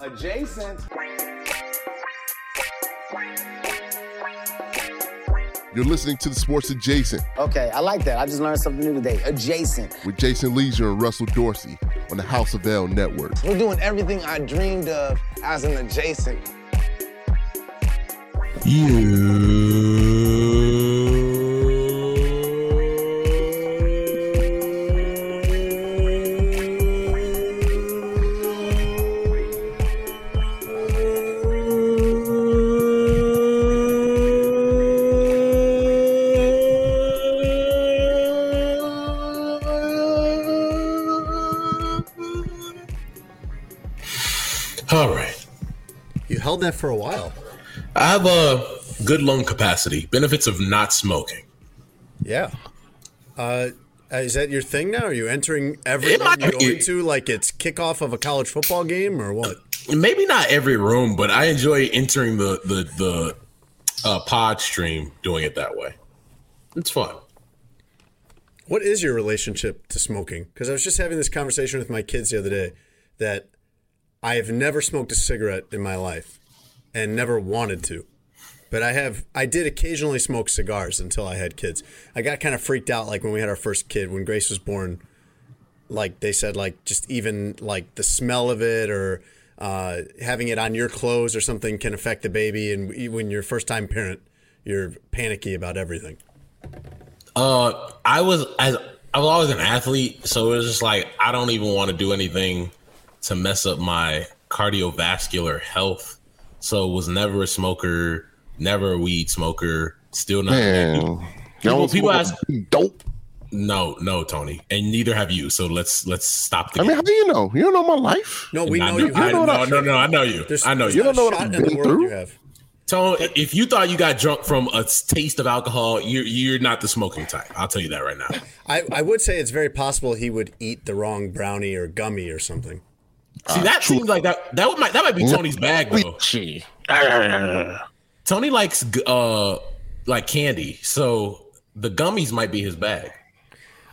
Adjacent. You're listening to the Sports Adjacent Okay, I like that. I just learned something new today. Adjacent. with Jason Lieser and Russell Dorsey on the House of L Network. We're doing everything I dreamed of as an adjacent. All for a while. I have a good lung capacity. Benefits of not smoking. Yeah. Uh, is that your thing now? Are you entering every room you go be. into like it's kickoff of a college football game or what? Maybe not every room, but I enjoy entering the the the uh, pod stream doing it that way. It's fun. What is your relationship to smoking? Because I was just having this conversation with my kids the other day that I have never smoked a cigarette in my life and never wanted to. But I have I did occasionally smoke cigars until I had kids. I got kind of freaked out like when we had our first kid, when Grace was born, like they said like just even like the smell of it or uh, having it on your clothes or something can affect the baby and when you're first time parent, you're panicky about everything. Uh, I was as I was always an athlete, so it was just like I don't even want to do anything to mess up my cardiovascular health. So was never a smoker, never a weed smoker, still not. Man, People, people ask, dope. no, no, Tony, and neither have you. So let's let's stop the. I mean, how do you know? You don't know my life. No, we I know you I, have. no, no, no, I know you. There's, I know there's you. don't know what I've in the been world through? you have. Tone, if you thought you got drunk from a taste of alcohol, you're you're not the smoking type. I'll tell you that right now. I, I would say it's very possible he would eat the wrong brownie or gummy or something. See, that seems like that that would might that might be Tony's bag though. She. Tony likes uh like candy, so the gummies might be his bag.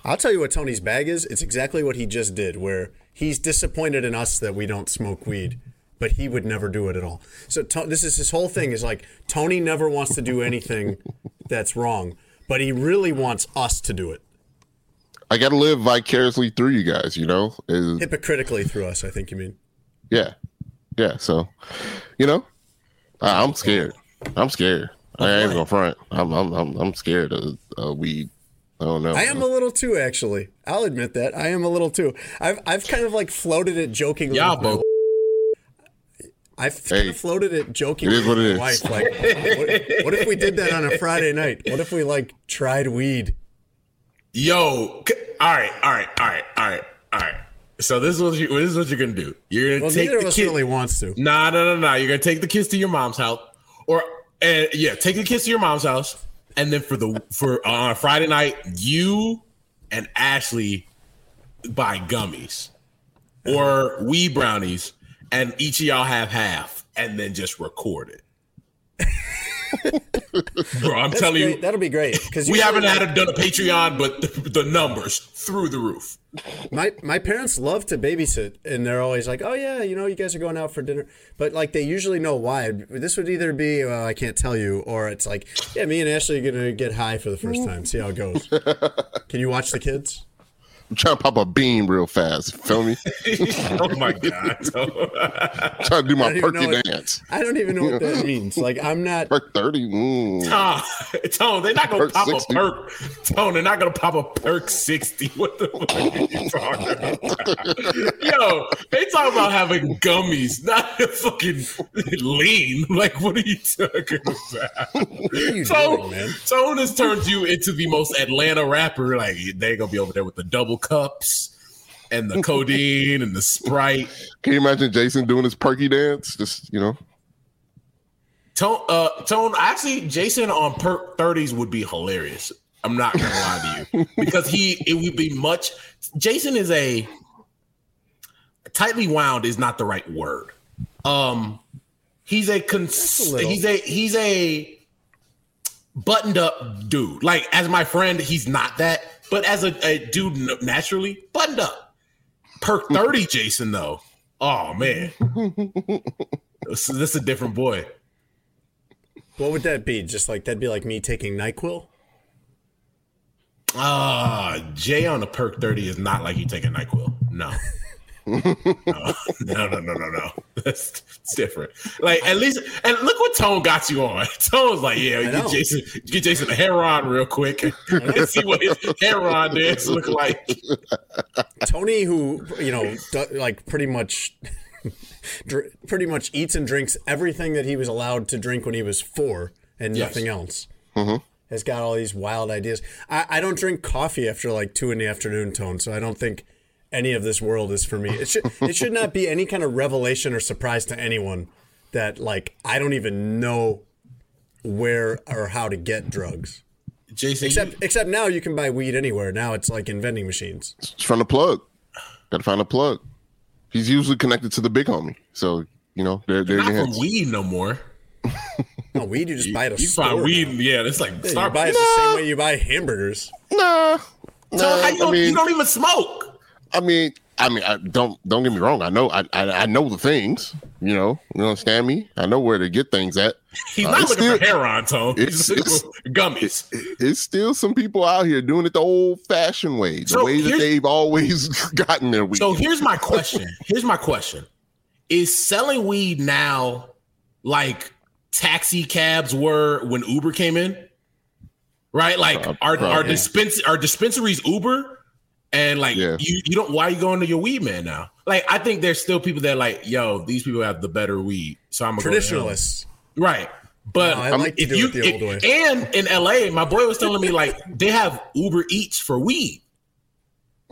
I'll tell you what Tony's bag is. It's exactly what he just did, where he's disappointed in us that we don't smoke weed, but he would never do it at all. So to, this is his whole thing is like Tony never wants to do anything that's wrong, but he really wants us to do it I got to live vicariously through you guys. You know. Is- hypocritically through us. I think you mean. yeah, yeah. So, you know, I, I'm scared. I'm scared. I ain't gonna front. I'm I'm I'm, I'm scared of uh, weed. I don't know. I am a little too, actually. I'll admit that I am a little too. I've I've kind of like floated it jokingly. Y'all both. I've kind Hey, of floated it jokingly. it is what it my is. Wife, like, what, what if we did that on a Friday night? What if we like tried weed? Yo, c- all right, all right, all right, all right, all right. So this is what you this is what you're gonna do. You're gonna Well, take neither of the us kid. really wants to. Nah, no, no, no. You're gonna take the kids to your mom's house, or and yeah, take the kids to your mom's house, and then for the for on uh, Friday night, you and Ashley buy gummies or weed brownies, and each of y'all have half, and then just record it. Bro, I'm That's telling great. you, That'll be great because we haven't had a, done a Patreon, but the, the numbers through the roof. My my parents love to babysit, and they're always like, "Oh yeah, you know, you guys are going out for dinner," but like they usually know why. This would either be, well, I can't tell you, or it's like, yeah, me and Ashley are gonna get high for the first time, see how it goes. Can you watch the kids? I'm trying to pop a bean real fast. Feel me? oh my god! trying to do my I don't even know perky what- dance. I don't even know what that means. Like I'm not. Perk thirty. Mm. Ah, Tone, they're not gonna Perk pop 60. a perk. Tone, they're not gonna pop a perk sixty. What the fuck are you talking about? Yo, they talk about having gummies, not fucking lean. Like, what are you talking about? What are you Tone, doing. Tone has turned you into the most Atlanta rapper. Like, they're gonna be over there with the double cups and the codeine and the sprite. Can you imagine Jason doing his perky dance? Just you know, Tone, uh, Tone. Actually, Jason on perk thirties would be hilarious. I'm not gonna lie to you because he it would be much. Jason is a tightly wound is not the right word. Um, he's a, cons- little. he's a he's a buttoned up dude. Like as my friend, he's not that, but as a, a dude naturally buttoned up. Perk thirty, Jason though. Oh man, this, this is a different boy. What would that be? Just like that'd be like me taking Nyquil. Ah, Jay on a perk 30 is not like you taking NyQuil. No. no, no, no, no, no, no. That's it's different. Like at least, and look what Tone got you on. Tone's like, yeah, know. get Jason, get Jason a hair on real quick and see what his hair on dance look like. Tony, who you know, like pretty much, dr- pretty much eats and drinks everything that he was allowed to drink when he was four, and Yes. nothing else. Mm-hmm. Has got all these wild ideas. I, I don't drink coffee after like two in the afternoon, Tone. So I don't think any of this world is for me. It should it should not be any kind of revelation or surprise to anyone that like I don't even know where or how to get drugs. Jason, Except you, except now you can buy weed anywhere. Now it's like in vending machines. just find a plug. Got to find a plug. He's usually connected to the big homie, so you know they're they're not from weed no more. No weed, you just buy it at a You store. find weed, now. yeah, it's like Yeah, you Starbucks. buy it the same way you buy hamburgers. Nah, Tone, nah. how you, I don't, mean, you don't even smoke. I mean, I mean, I, don't don't get me wrong. I know, I, I I know the things. You know, you understand me. I know where to get things at. He's Uh, not looking still- for hair on, Tone. It's- it's- gummies. It's still some people out here doing it the old-fashioned way, the So way that they've always gotten their weed. So here's my question. Here's my question. Is selling weed now like taxi cabs were when Uber came in? Right? Like Prob- our our dispens our dispensaries Uber and like Yeah. you you don't why are you going to your weed man now? Like I think there's still people that are like, yo, these people have the better weed. So I'm gonna go to them. Traditionalists. Right. But No, I like to if do you it the old if- way. and in LA, my boy was telling me like they have Uber Eats for weed.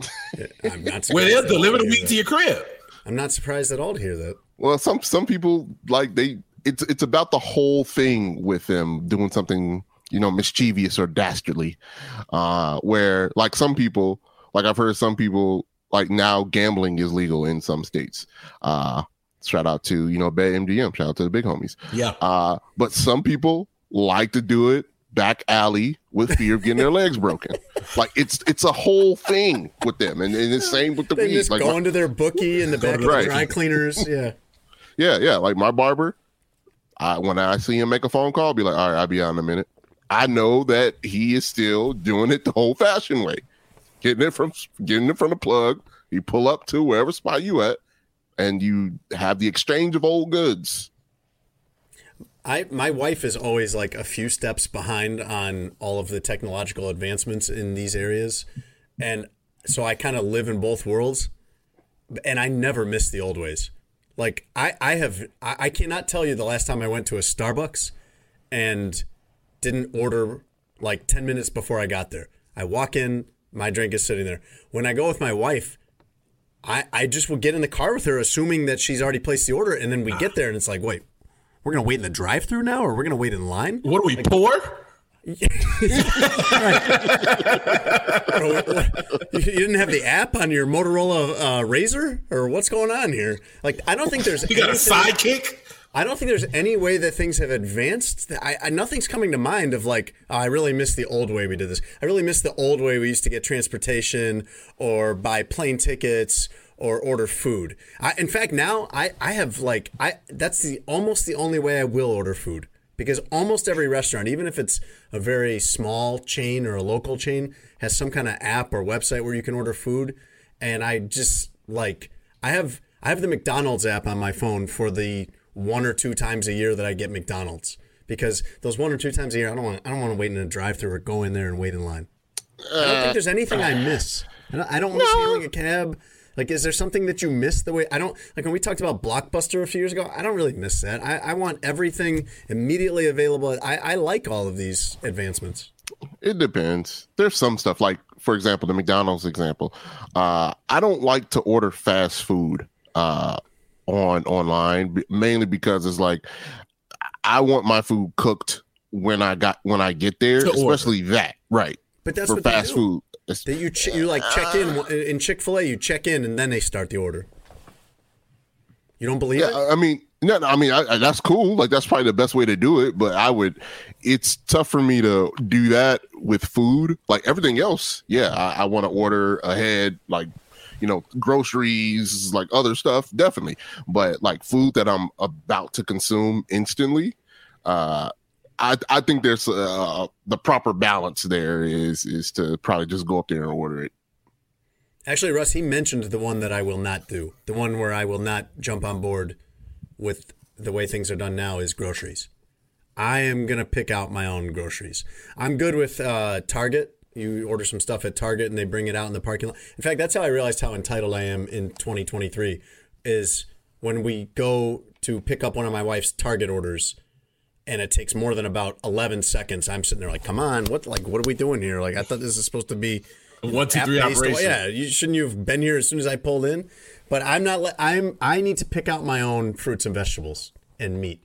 I'm not Where surprised they'll at all deliver the to hear weed to that. your crib. I'm not surprised at all to hear that. Well, some some people like they it's it's about the whole thing with them doing something you know mischievous or dastardly, uh, where like some people like I've heard some people like now gambling is legal in some states. Uh, shout out to you know Bet MGM. Shout out to the big homies. Yeah. Uh, but some people like to do it back alley with fear of getting their legs broken. Like it's it's a whole thing with them, and, and it's same with the They weed. just Like go my- into their bookie in the back of Right. the dry cleaners. Yeah. Yeah, yeah. Like my barber, I when I see him make a phone call, I'll be like, all right, I'll be out in a minute. I know that he is still doing it the old fashioned way. Getting it from getting it from the plug. You pull up to wherever spot you at, and you have the exchange of old goods. I my wife is always like a few steps behind on all of the technological advancements in these areas, and so I kind of live in both worlds, and I never miss the old ways. Like I I have I, I cannot tell you the last time I went to a Starbucks and didn't order like ten minutes before I got there. I walk in, my drink is sitting there. When I go with my wife, I, I just will get in the car with her, assuming that she's already placed the order, and then we get there, and it's like, wait, we're gonna wait in the drive-through now, or we're gonna wait in line? What are we poor? Or what- what- you didn't have the app on your Motorola uh, RAZR, or what's going on here? Like, I don't think there's You got a sidekick? I don't think there's any way that things have advanced. I, I nothing's coming to mind of like, oh, I really miss the old way we did this. I really miss the old way we used to get transportation or buy plane tickets or order food. I, in fact, now I, I have like I that's the almost the only way I will order food because almost every restaurant, even if it's a very small chain or a local chain, has some kind of app or website where you can order food. And I just like I have I have the McDonald's app on my phone for the one or two times a year that I get McDonald's because those one or two times a year I don't want I don't want to wait in a drive-through or go in there and wait in line. I don't think there's anything I miss. I don't, I don't miss hailing a cab. Like, is there something that you miss the way I don't like when we talked about Blockbuster a few years ago? I don't really miss that. I, I want everything immediately available. I, I like all of these advancements. It depends. There's some stuff like for example, the McDonald's example. Uh, I don't like to order fast food uh, on online mainly because it's like I want my food cooked when I got when I get there, To order. especially that right But that's for what they fast do. food. It's- That you ch- you like check in ah. in Chick Fil A. You check in and then they start the order. You don't believe Yeah, it? I I mean, no, no, I mean, I, I, that's cool. Like that's probably the best way to do it. But I would, it's tough for me to do that with food. Like everything else, yeah, I, I want to order ahead, like you know, groceries, like other stuff, definitely. But like food that I'm about to consume instantly, uh, I I think there's uh, the proper balance there is is to probably just go up there and order it. Actually, Russ, he mentioned the one that I will not do. The one where I will not jump on board with the way things are done now is groceries. I am gonna pick out my own groceries. I'm good with uh, Target. You order some stuff at Target and they bring it out in the parking lot. In fact, that's how I realized how entitled I am in 2023. Is when we go to pick up one of my wife's Target orders, and it takes more than about 11 seconds. I'm sitting there like, come on, what like what are we doing here? Like I thought this is supposed to be One, two, three operation. Yeah, you shouldn't you have been here as soon as I pulled in? But I'm not. I'm. I need to pick out my own fruits and vegetables and meat.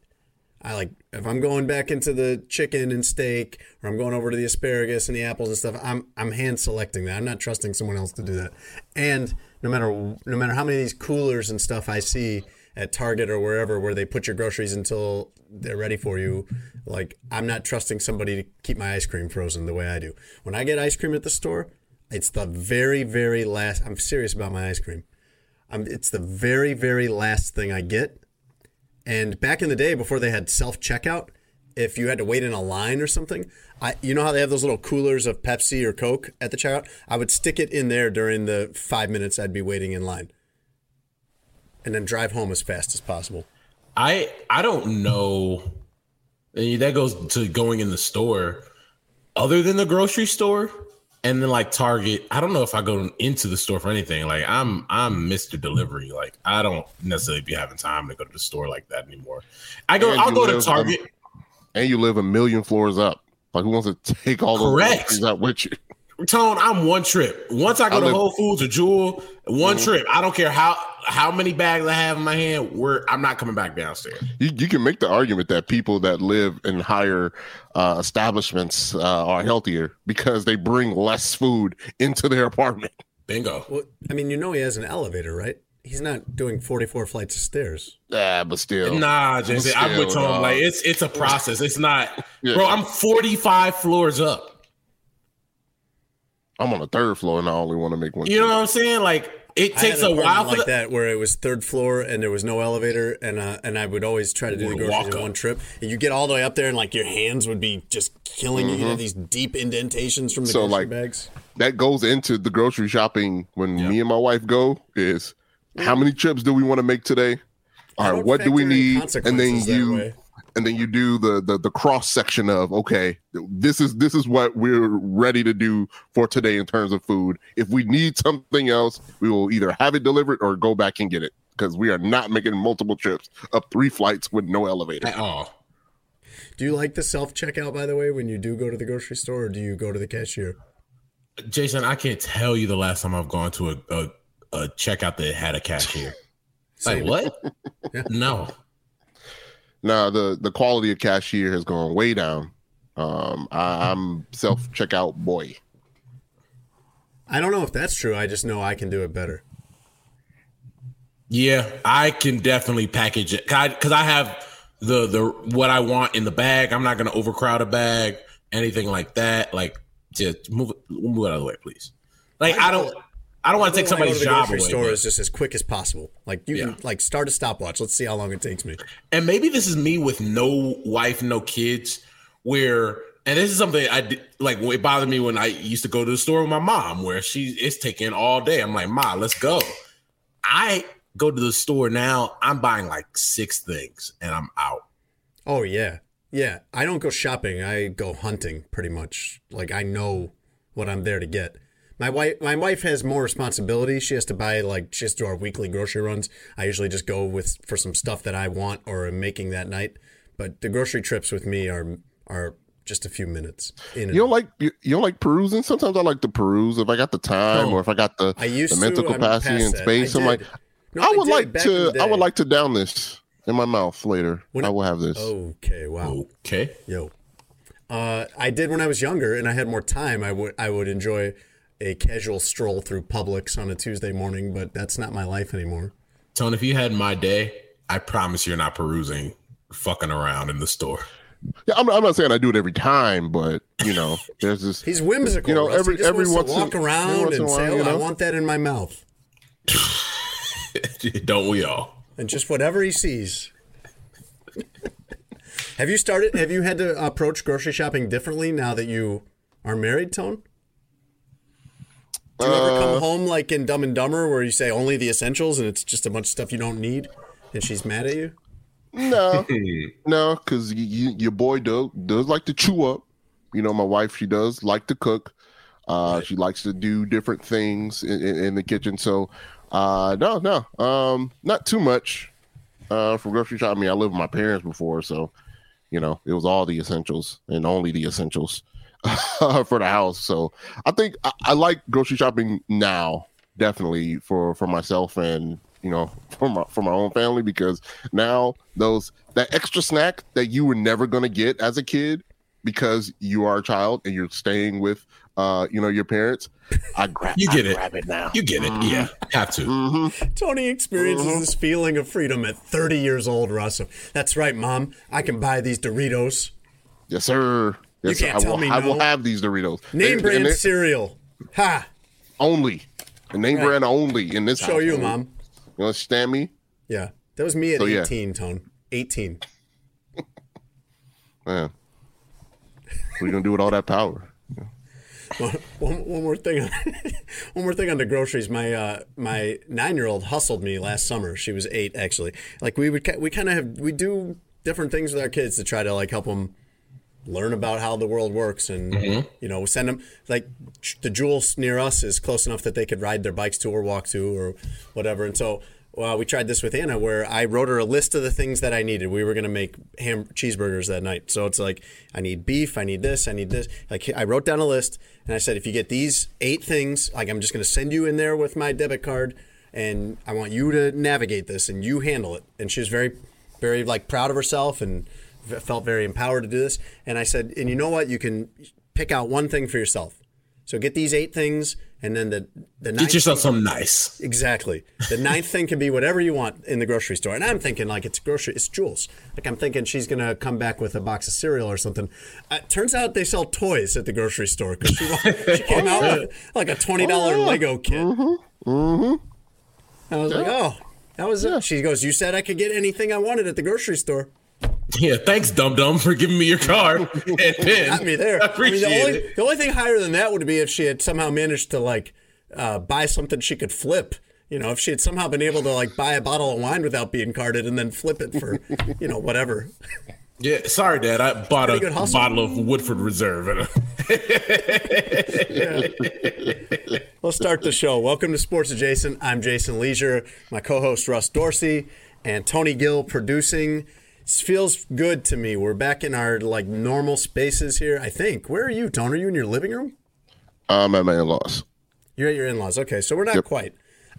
I like if I'm going back into the chicken and steak, or I'm going over to the asparagus and the apples and stuff. I'm I'm hand selecting that. I'm not trusting someone else to do that. And no matter no matter how many of these coolers and stuff I see at Target or wherever where they put your groceries until they're ready for you, like I'm not trusting somebody to keep my ice cream frozen the way I do. When I get ice cream at the store, it's the very very last. I'm serious about my ice cream. I'm, it's the very very last thing I get. And back in the day, before they had self checkout, if you had to wait in a line or something, I you know how they have those little coolers of Pepsi or Coke at the checkout? I would stick it in there during the five minutes I'd be waiting in line, and then drive home as fast as possible. I I don't know. That goes to going in the store, other than the grocery store, and then like Target. I don't know if I go into the store for anything. Like I'm I'm Mister Delivery. Like I don't necessarily be having time to go to the store like that anymore. I go. And I'll go to Target. And you live a million floors up. Like who wants to take all those Correct. groceries out with you? Tone, I'm one trip. Once I go I to Whole Foods or Jewel, one trip. I don't care how how many bags I have in my hand. We're I'm not coming back downstairs. You, you can make the argument that people that live in higher uh, establishments uh, are healthier because they bring less food into their apartment. Bingo. Well, I mean, you know he has an elevator, right? He's not doing 44 flights of stairs. Yeah, but still, Nah, Jason, I'm with Still, Tone. dog. Like it's it's a process. It's not, Yeah. bro. I'm 45 floors up. I'm on the third floor and I only want to make one. You know what I'm saying? Like it I takes had a an while apartment for like the, that where it was third floor and there was no elevator and uh, and I would always try to do the Would groceries walk in one trip. And you get all the way up there and like your hands would be just killing you. You have these deep indentations from the Mm-hmm. So, grocery like, bags. That goes into the grocery shopping when me and my wife go. Is how many trips do we want to make today? All right, what do we need? And then you way. And then you do the, the the cross section of okay this is this is what we're ready to do for today in terms of food if we need something else we will either have it delivered or go back and get it because we are not making multiple trips up three flights with no elevator at all. Do you like the self checkout by the way when you do go to the grocery store or do you go to the cashier? Jason, I can't tell you the last time I've gone to a a, a checkout that had a cashier. Like Same. what? No. Now the the quality of cashier has gone way down um I, i'm self checkout boy I don't know if that's true. I just know I can do it better. Yeah, I can definitely package it because I, have the the what I want in the bag. I'm not going to overcrowd a bag, anything like that. Like, just move it, move it out of the way, please. Like, I don't, I don't want to take When I go somebody's to the job away. store but- is just as quick as possible. Like you Yeah. can like start a stopwatch. Let's see how long it takes me. and maybe this is me with no wife, no kids, where and this is something I did like it bothered me when I used to go to the store with my mom, where she it's taking all day. I'm like, Ma, let's go. I go to the store now, I'm buying like six things and I'm out. Oh yeah. Yeah. I don't go shopping. I go hunting pretty much. Like I know what I'm there to get. My wife my wife has more responsibility. She has to buy like she has to do our weekly grocery runs. I usually just go with for some stuff that I want or am making that night. But the grocery trips with me are are just a few minutes. In You don't like you, you don't like perusing. Sometimes I like to peruse if I got the time No. or if I got the, I used the mental to, capacity and space. I I'm like. No, I I would did like to. I would like to down this in my mouth later. When I I- will have this. Okay, wow. Okay. Yo, uh, I did when I was younger and I had more time. I would I would enjoy a casual stroll through Publix on a Tuesday morning, but that's not my life anymore. Tone, if you had my day, I promise you're not perusing, fucking around in the store. Yeah, I'm, I'm not saying I do it every time, but you know, there's this. He's whimsical. You know, Russ. every- he just every wants to once in- walk every around once in a and say, while, "Oh, you I want that in my mouth," Don't we all? and just whatever he sees. have you started? Have you had to approach grocery shopping differently now that you are married, Tone? Do you ever Uh, come home like in Dumb and Dumber, where you say only the essentials and it's just a bunch of stuff you don't need, and she's mad at you? No, no, because you, your boy does does like to chew up. You know, my wife she does like to cook. Uh, She likes to do different things in, in, in the kitchen. So, uh, no, no, um, not too much uh, for grocery shopping. I mean, I lived with my parents before, so you know, it was all the essentials and only the essentials for the house. So, I think I, I like grocery shopping now, definitely for for myself and you know for my for my own family because now those that extra snack that you were never gonna get as a kid because you are a child and you're staying with uh you know your parents. I grab You get I it. grab it now. You get it. Yeah, have to. Mm-hmm. Tony experiences this feeling of freedom at 30 years old, Russ. That's right, Mom. I can buy these Doritos. Yes, sir. Yes, sir. can't I tell will, me I will have these Doritos. Name And- brand and cereal. Ha! only. Name Right. brand only in this Show you. Mom. You understand me? Yeah. That was me at So, yeah. 18, Tone. 18. Man. What are you gonna do with all that power? one, one one more thing. On, one more thing on the groceries. My uh, my nine year old hustled me last summer. She was eight actually. Like we would we kind of have we do different things with our kids to try to like help them learn about how the world works and mm-hmm. you know send them like the jewels near us is close enough that they could ride their bikes to or walk to or whatever. And so well we tried this with anna where i wrote her a list of the things that i needed. We were going to make ham cheeseburgers that night. So it's like i need beef i need this i need this. Like i wrote down a list and i said if you get these eight things like i'm just going to send you in there with my debit card and i want you to navigate this and you handle it. And she was very very like proud of herself and felt very empowered to do this. And I said, and you know what? You can pick out one thing for yourself. So get these eight things, and then the the ninth Get yourself thing- something nice. exactly. The ninth thing can be whatever you want in the grocery store. And I'm thinking like it's grocery, it's Jewels. Like I'm thinking she's gonna come back with a box of cereal or something. Uh, turns out they sell toys at the grocery store because she, she came out with like a twenty dollar Lego kit. Mm-hmm. I was like, oh, that was it. She goes, you said I could get anything I wanted at the grocery store. Yeah, thanks, Dum Dum, for giving me your card and pen. got me there. I I mean, appreciate the, only, it. the only thing higher than that would be if she had somehow managed to like uh, buy something she could flip. You know, if she had somehow been able to like buy a bottle of wine without being carded and then flip it for, you know, whatever. Yeah, sorry, Dad. I bought a bottle of Woodford Reserve. A- Let's start the show. Welcome to Sports Adjacent. I'm Jason Lieser, my co-host Russ Dorsey, and Tony Gill producing. This feels good to me. We're back in our like normal spaces here. I think. Where are you, Tone? Are you in your living room? I'm at my in-laws. You're at your in-laws. Okay, so we're not quite.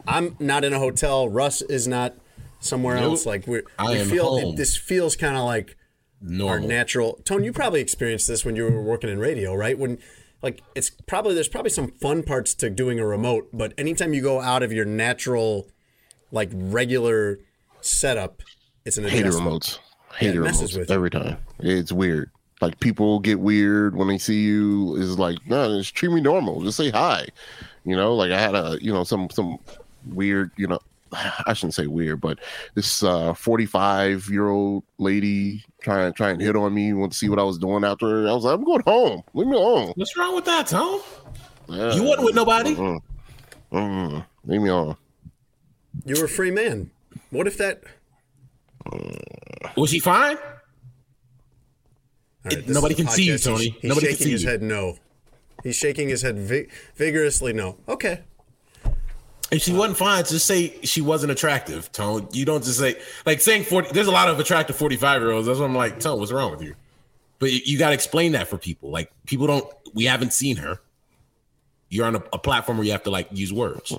I'm not in a hotel. Russ is not somewhere Nope. else. Like we're, I we am feel home. It, this feels kind of like Normal. our natural. Tone, you probably experienced this when you were working in radio, right? When like it's probably there's probably some fun parts to doing a remote, but anytime you go out of your natural, like regular setup, it's an Hate the adjustment. remotes. Hate it the messes remotes with you. every time. It's weird. Like people get weird when they see you. Is like, no, just treat me normal. Just say hi. You know, like I had a, you know, some some weird, you know, I shouldn't say weird, but this uh 45 year old lady trying trying to hit on me, want to see what I was doing after. her. I was like, I'm going home. Leave me alone. What's wrong with that, Tom? Yeah. You wasn't with nobody. Mm, leave me alone. You're a free man. What if that? Was she fine? All It- nobody can see you. Tony. He's, he's Nobody can shaking see his you. head no. He's shaking his head vi- vigorously no. Okay. If she wasn't fine, just say she wasn't attractive, Tone. You don't just say like saying forty. There's a lot of attractive forty-five year olds. That's what I'm like, Tone. What's wrong with you? But you, you got to explain that for people. Like people don't. We haven't seen her. You're on a, a platform where you have to like use words.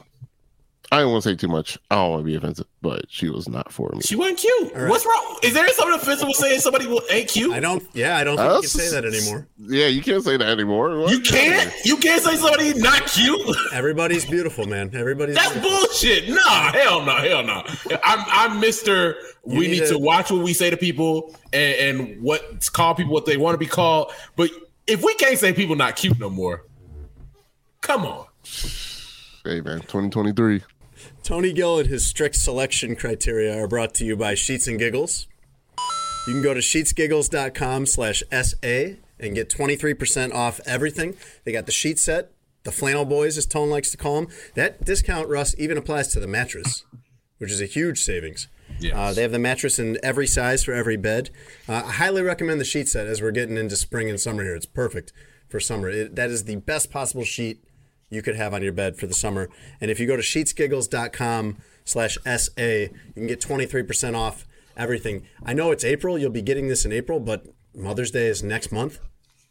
I don't want to say too much. I don't want to be offensive, but she was not for me. She wasn't cute. What's wrong? Is there something offensive with saying somebody will- ain't cute? I don't. Yeah, I don't think you can say that anymore. Yeah, you can't say that anymore. What? You can't. You can't say somebody not cute. Everybody's beautiful, man. Everybody's. That's beautiful. bullshit. Nah, hell no, hell no. I'm I'm Mister. We need need to to- watch what we say to people and, and what call people what they want to be called. But if we can't say people not cute no more, come on. Hey man, 2023. Tony Gill and his strict selection criteria are brought to you by Sheets and Giggles. You can go to sheetsgiggles.com slash SA and get 23% off everything. They got the sheet set, the flannel boys, as Tone likes to call them. That discount, Russ, even applies to the mattress, which is a huge savings. Yes. Uh, they have the mattress in every size for every bed. Uh, I highly recommend the sheet set as we're getting into spring and summer here. It's perfect for summer. It, that is the best possible sheet you could have on your bed for the summer. And if you go to sheetsgiggles.com slash SA, you can get 23% off everything. I know it's April. You'll be getting this in April, but Mother's Day is next month.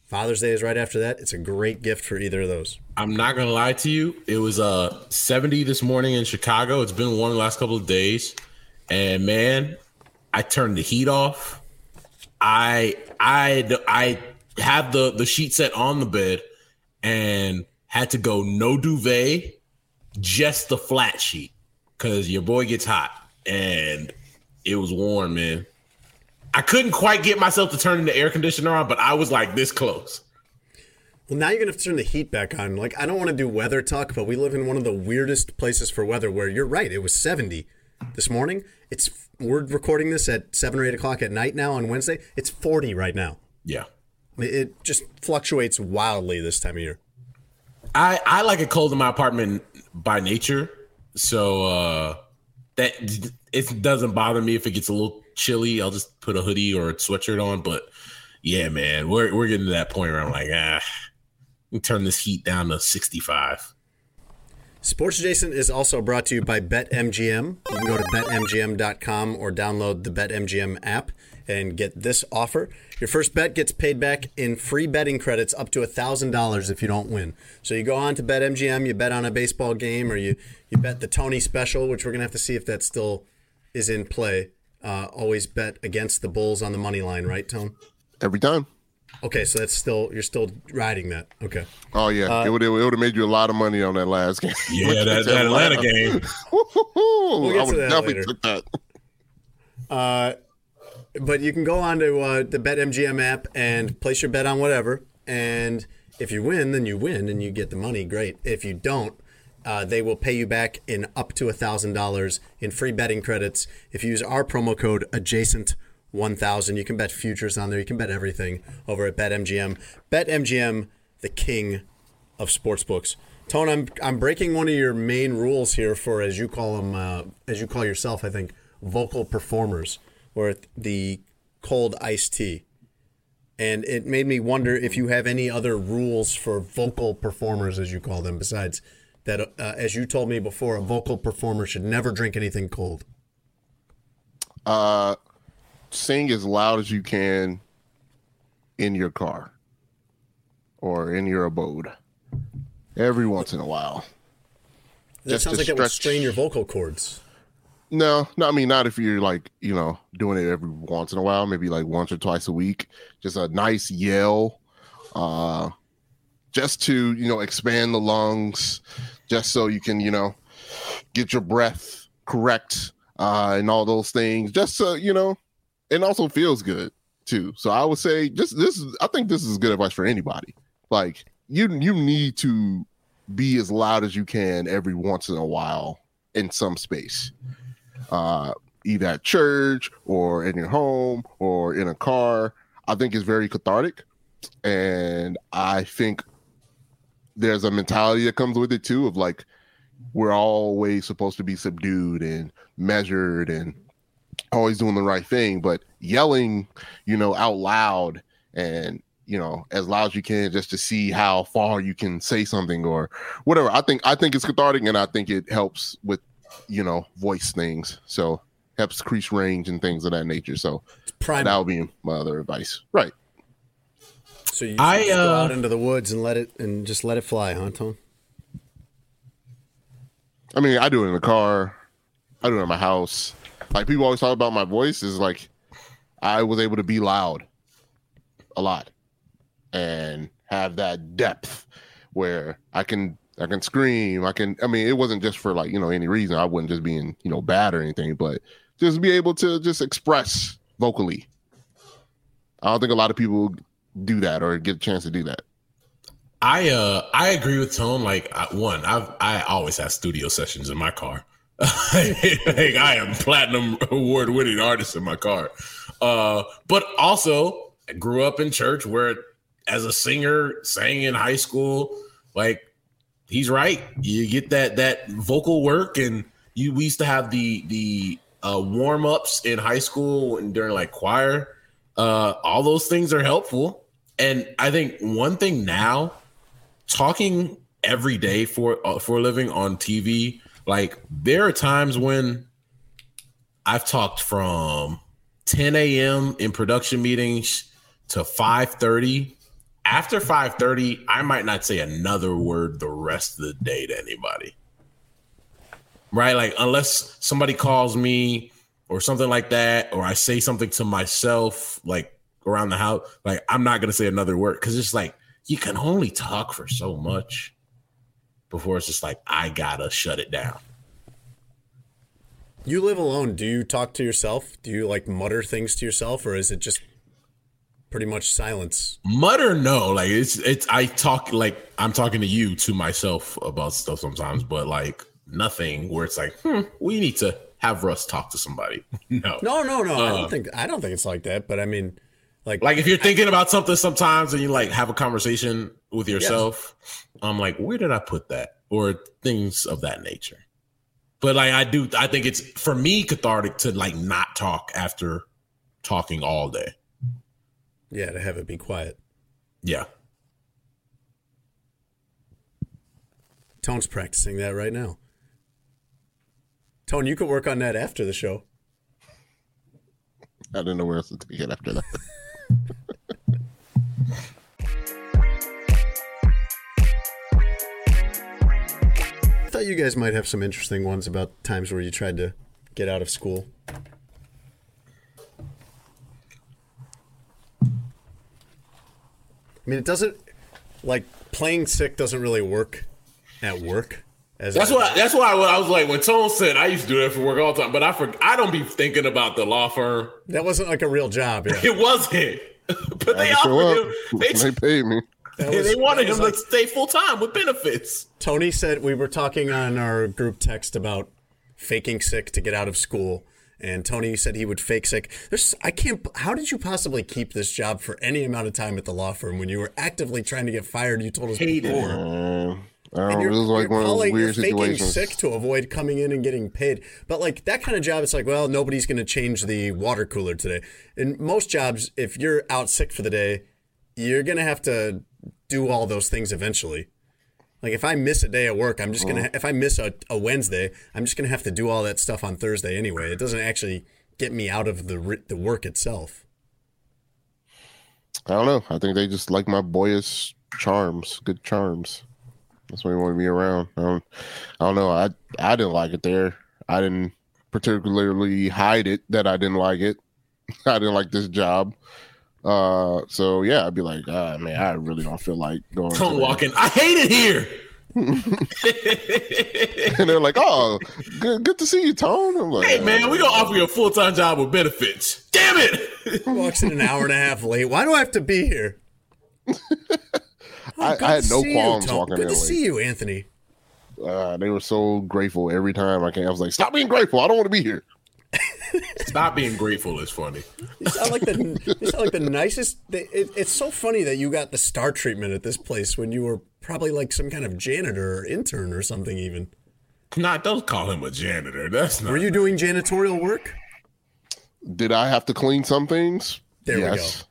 Father's Day is right after that. It's a great gift for either of those. I'm not gonna lie to you. It was uh 70 this morning in Chicago. It's been warm the last couple of days, and man, I turned the heat off. I I I have the the sheet set on the bed, and had to go no duvet, just the flat sheet, because your boy gets hot, and it was warm, man. I couldn't quite get myself to turn the air conditioner on, but I was like this close. Well, now you're going to have to turn the heat back on. Like, I don't want to do weather talk, but we live in one of the weirdest places for weather where you're right. It was 70 this morning. It's We're recording this at 7 or 8 o'clock at night now on Wednesday. It's 40 right now. Yeah. It just fluctuates wildly this time of year. I I like it cold in my apartment by nature, so uh that it doesn't bother me if it gets a little chilly. I'll just put a hoodie or a sweatshirt on. But yeah, man, we're we're getting to that point where I'm like, ah, turn this heat down to 65. Sports Adjacent is also brought to you by BetMGM. You can go to betmgm.com or download the BetMGM app and get this offer. Your first bet gets paid back in free betting credits up to $1,000 if you don't win. So you go on to BetMGM, you bet on a baseball game, or you, you bet the Tony special, which we're going to have to see if that still is in play. Uh, always bet against the Bulls on the money line, right, Tone? Every time. Okay, so that's still, you're still riding that. Okay. Oh yeah, it would it would have made you a lot of money on that last game. Yeah, that, that Atlanta game. We'll get I to would that definitely later. took that. But you can go on to uh, the BetMGM app and place your bet on whatever. And if you win, then you win and you get the money. Great. If you don't, uh, they will pay you back in up to thousand dollars in free betting credits if you use our promo code adjacent. 1000 you can bet futures on there you can bet everything over at betmgm betmgm the king of sportsbooks tone i'm i'm breaking one of your main rules here for as you call them uh, as you call yourself i think vocal performers or the cold iced tea. And it made me wonder if you have any other rules for vocal performers as you call them besides that uh, as you told me before a vocal performer should never drink anything cold. Uh, sing as loud as you can in your car or in your abode every once in a while. that Just sounds like that would strain your vocal cords No, no, I mean not if you're like you know doing it every once in a while, maybe like once or twice a week. Just a nice yell, uh, just to you know expand the lungs, just so you can you know get your breath correct uh, and all those things. Just so you know, and also feels good too. So I would say just this. is I think this is good advice for anybody. Like you, you need to be as loud as you can every once in a while in some space uh, either at church or in your home or in a car. I think it's very cathartic. And I think there's a mentality that comes with it too of like, we're always supposed to be subdued and measured and always doing the right thing. But yelling, you know, out loud and, you know, as loud as you can just to see how far you can say something or whatever. I think I think it's cathartic and I think it helps with you know, voice things. So helps increase range and things of that nature. So that would be my other advice. Right. So you I, just go uh, out into the woods and let it and just let it fly, huh, Tom? I mean, I do it in the car. I do it in my house. Like people always talk about my voice is like I was able to be loud a lot and have that depth where I can I can scream. I can I mean it wasn't just for like, you know, any reason. I wasn't just being, you know, bad or anything, but just be able to just express vocally. I don't think a lot of people do that or get a chance to do that. I uh I agree with Tone. Like one, I I always have studio sessions in my car. like I am platinum award winning artist in my car. Uh, but also I grew up in church where, as a singer, sang in high school. Like he's right. You get that that vocal work, and you we used to have the the uh, warm ups in high school and during like choir. Uh, all those things are helpful. And I think one thing now, talking every day for uh, for a living on TV, like there are times when I've talked from 10 a.m. in production meetings to 5:30. After 5:30, I might not say another word the rest of the day to anybody. Right? Like unless somebody calls me or something like that, or I say something to myself, like around the house, like I'm not gonna say another word because it's like you can only talk for so much before it's just like I gotta shut it down. You live alone. Do you talk to yourself? Do you like mutter things to yourself, or is it just pretty much silence? Mutter no, like it's it's I talk like I'm talking to you to myself about stuff sometimes, but like nothing where it's like, hmm, we need to have Russ talk to somebody. no. No, no, no. I Uh. don't think I don't think it's like that. But I mean, like, Like if you're thinking about something sometimes and you like have a conversation with yourself, I'm like, where did I put that? Or things of that nature. But like I do I think it's for me cathartic to like not talk after talking all day. Yeah, to have it be quiet. Yeah. Tone's practicing that right now. Tone, you could work on that after the show. I don't know where else to take it after that. I thought you guys might have some interesting ones about times where you tried to get out of school. I mean, it doesn't like playing sick doesn't really work at work. As That's why. That's why I was like when Tone said I used to do that for work all the time, but I for, I don't be thinking about the law firm. that wasn't like a real job. Yeah. It wasn't, but I they had offered up. him. They, They paid me. That they wanted him was to stay full time with benefits. Tony said we were talking on our group text about faking sick to get out of school, and Tony said he would fake sick. There's, I can't. How did you possibly keep this job for any amount of time at the law firm when you were actively trying to get fired? You told us Hated it. before. Um, I And don't know. you're, This is like you're one of those calling- weird you're faking situations. sick to avoid coming in and getting paid. But like that kind of job, it's like, well, nobody's going to change the water cooler today. In most jobs, if you're out sick for the day, you're going to have to do all those things eventually. Like if I miss a day at work, I'm just gonna. Mm-hmm. If I miss a, a Wednesday, I'm just gonna have to do all that stuff on Thursday anyway. It doesn't actually get me out of the the work itself. I don't know. I think they just like my boyish charms, good charms. That's why they wanted me around. I don't, I don't know. I I didn't like it there. I didn't particularly hide it that I didn't like it. I didn't like this job. Uh, so yeah, I'd be like, ah, man, I really don't feel like going. Tone today." walking. I hate it here. and they're like, oh, good, good to see you, Tone. I'm like, Hey man, we gonna offer you a full time job with benefits. Damn it! Walks in an hour and a half late. Why do I have to be here? I, I had no see you, qualms walking Good there. to see you, Anthony. Uh, they were so grateful every time I came. I was like, stop being grateful. I don't want to be here. Stop being grateful is funny. You sound like the you sound like the nicest. It, it's so funny that you got the star treatment at this place when you were probably like some kind of janitor or intern or something. Even Not don't call him a janitor. That's not. were you doing janitorial work? Did I have to clean some things? There we yes.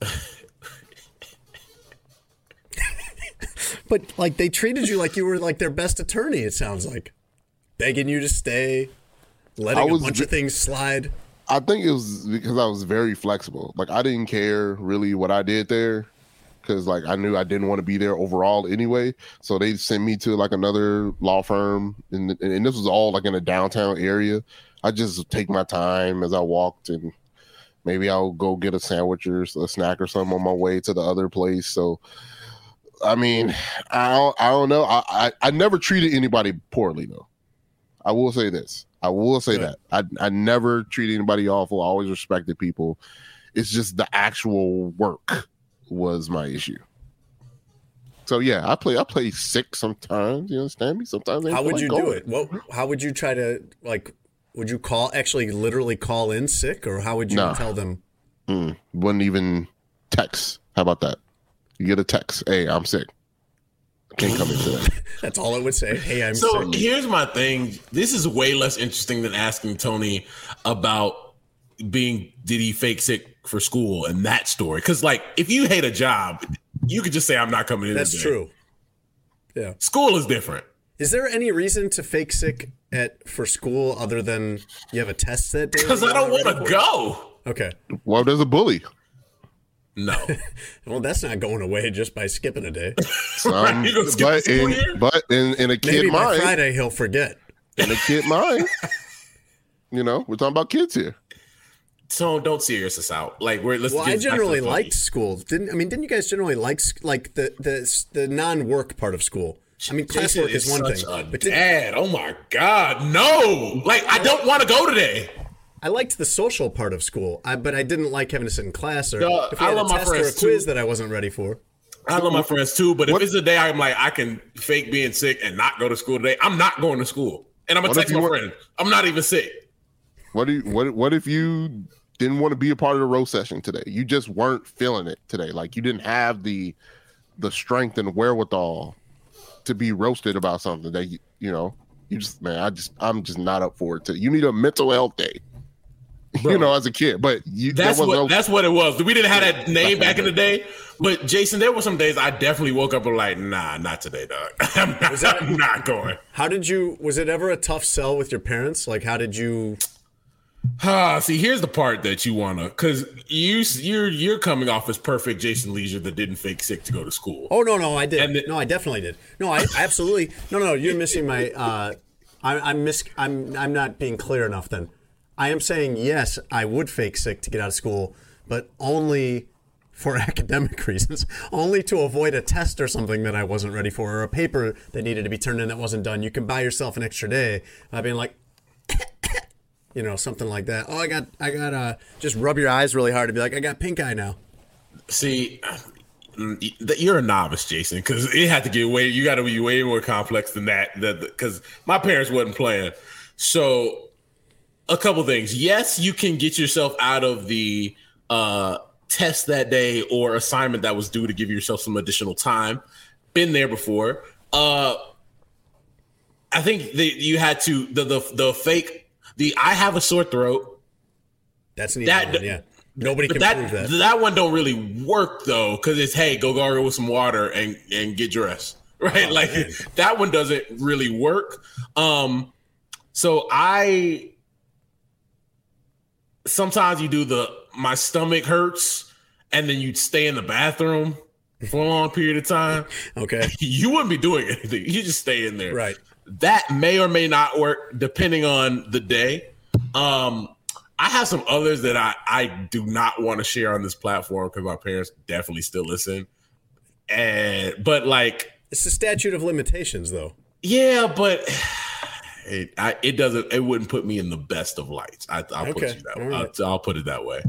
But like they treated you like you were like their best attorney. It sounds like begging you to stay, letting was a bunch of things slide. I think it was because I was very flexible. Like I didn't care really what I did there because like I knew I didn't want to be there overall anyway. So they sent me to like another law firm, and and this was all like in a downtown area. I just take my time as I walked, and maybe I'll go get a sandwich or a snack or something on my way to the other place. So. I mean, I don't, I don't know. I, I, I never treated anybody poorly though. I will say this. I will say Good. that. I I never treat anybody awful. I always respected people. It's just the actual work was my issue. So yeah, I play I play sick sometimes. You understand me? Sometimes I How would like you do it? What? How would you try to like? Would you call actually literally call in sick, or how would you Nah. tell them? Mm, wouldn't even text. How about that? You get a text. Hey, I'm sick. I can't come in today. That's all I would say. Hey, I'm So sick. here's my thing. This is way less interesting than asking Tony about being did he fake sick for school and that story. Because like if you hate a job, you could just say I'm not coming in. That's today." true. Yeah. School is different. Is there any reason to fake sick at for school other than you have a test that day? Because I don't want to go. Okay. well, there's a bully. No. Well, that's not going away just by skipping a day. Um, You skip but in but in, in a kid Maybe mind, Friday he'll forget. in a kid mind, you know, we're talking about kids here. so don't serious us out. Like we're let's Well, I generally the liked school. Didn't I mean? Didn't you guys generally like like the the the non work part of school? I mean, Jason classwork is one such thing, a but dad. Oh my god, no! Like I don't want to go today. I liked the social part of school. I, but I didn't like having to sit in class or Yeah, if we I had a love my test or a quiz too. that I wasn't ready for. I love my friends too, but if What- it's a day I'm like I can fake being sick and not go to school today, I'm not going to school, and I'm gonna What text my were- friend. I'm not even sick. What do you, what what if you didn't want to be a part of the roast session today? You just weren't feeling it today. Like you didn't have the the strength and wherewithal to be roasted about something that you you know you just man I just I'm just not up for it. To, you need a mental health day. you know, as a kid, but you That's there what no, that's what it was. We didn't have that name back in the day, but Jason, there were some days I definitely woke up and like, nah, not today, dog. I'm not, I'm not going. How did you? Was it ever a tough sell with your parents? Like, how did you? Ah, see, here's the part that you wanna, because you you're you're coming off as perfect Jason Lieser that didn't fake sick to go to school. Oh no, no, I did. And the- no, I definitely did. No, I absolutely. No, no, you're missing my. Uh, I, I'm miss. I'm. I'm not being clear enough. Then, I am saying yes. I would fake sick to get out of school, but only for academic reasons. Only to avoid a test or something that I wasn't ready for, or a paper that needed to be turned in that wasn't done. You can buy yourself an extra day by being like. You know, something like that. Oh, I got, I got, uh, just rub your eyes really hard and be like, I got pink eye now. See, you're a novice, Jason, because it had to get way. You got to be way more complex than that. Because my parents wasn't playing. So, a couple things. Yes, you can get yourself out of the uh, test that day or assignment that was due to give yourself some additional time. Been there before. Uh, I think that you had to the the the fake the I have a sore throat. That's an That- one, yeah. Nobody can that, prove that. that one don't really work though, because it's hey, go gargle with some water and and get dressed, right? Oh, like man. that one doesn't really work. Um, so I sometimes you do the my stomach hurts, and then you'd stay in the bathroom for a long period of time. Okay. You wouldn't be doing anything. You just stay in there. Right. That may or may not work depending on the day. Um, I have some others that I, I do not want to share on this platform because my parents definitely still listen. And but like, It's the statute of limitations, though. yeah, but it I, it doesn't it wouldn't put me in the best of lights. I, I'll put you that way. right. I'll, I'll put it that way.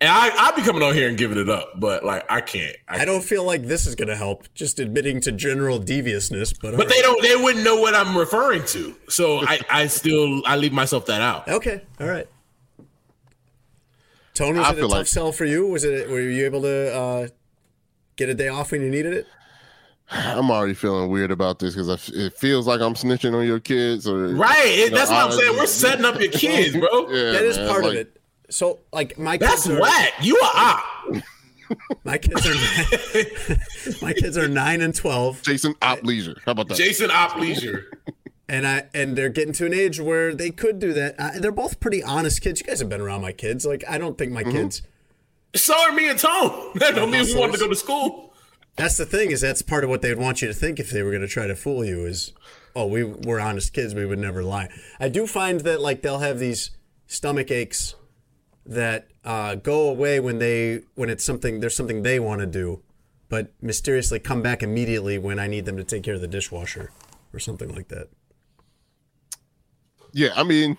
And I I'll be coming on here and giving it up, but like I can't. I, I don't feel like this is going to help. Just admitting to general deviousness, but But they don't. They wouldn't know what I'm referring to. So I I still I leave myself that out. Okay, all right. Tony, was I it a tough like- sell for you? Was it? Were you able to uh, get a day off when you needed it? I'm already feeling weird about this because it feels like I'm snitching on your kids. Or Right. It, No, that's what I'm saying. We're setting up your kids, bro. Yeah, that is man, part of it. So, like my That's kids are, whack. You are op. my kids are my kids are nine and twelve. Jason Op Lieser. How about that? Jason Op Lieser. And I and they're getting to an age where they could do that. I, they're both pretty honest kids. You guys have been around my kids. Like I don't think my mm-hmm. kids. So are me and Tone. That don't mean we wanted to go to school. That's the thing is that's part of what they'd want you to think if they were going to try to fool you is, oh, we we're honest kids. We would never lie. I do find that like they'll have these stomach aches that uh, go away when they when it's something there's something they want to do, but mysteriously come back immediately when I need them to take care of the dishwasher or something like that. Yeah, I mean,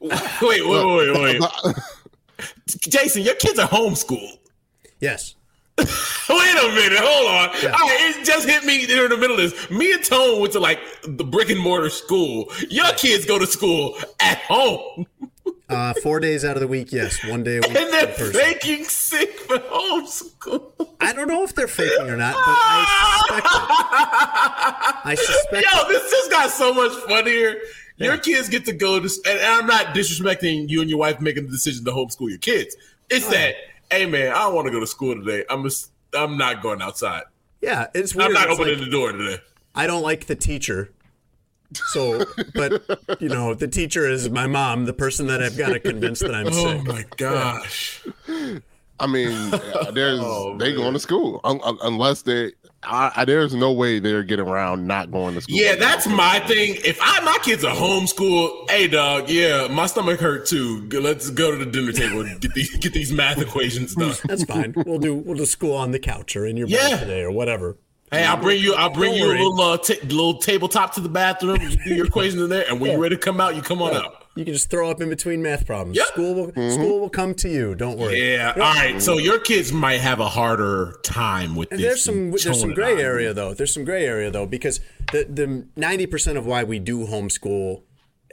Wait, wait, wait, wait, wait. Jason, your kids are homeschooled. Yes. Wait a minute, hold on. Right, it just hit me in the middle of this. Me and Tone went to like the brick and mortar school. Your kids go to school at home. Uh, four days out of the week, yes. One day a week. And they're faking sick for homeschool. I don't know if they're faking or not, but I suspect it. I suspect Yo, it. this just got so much funnier. Your kids get to go to, and I'm not disrespecting you and your wife making the decision to homeschool your kids. It's that, hey man, I don't want to go to school today. I'm just, I'm not going outside. Yeah, it's weird. I'm not It's opening like- the door today. I don't like the teacher. So, but you know, the teacher is my mom, the person that I've got to convince that I'm Oh sick. Oh my gosh. I mean, there's Oh, they man. going to school un- un- unless they. I, I, there's no way they're getting around not going to school. Yeah, that's my thing. If I my kids are homeschooled, hey dog, yeah, my stomach hurt too. Let's go to the dinner table and get these get these math equations done. That's fine. We'll do we'll do school on the couch or in your Yeah. bed today or whatever. Hey, I'll bring you. I'll bring Don't you a little uh, ta- little tabletop to the bathroom. You do your equations in there, and when you're ready to come out, you come on out. You can just throw up in between math problems. Yep. School will school will come to you. Don't worry. Yeah. All right. So your kids might have a harder time with And this. there's some there's some gray area though. There's some gray area though because the the ninety percent of why we do homeschool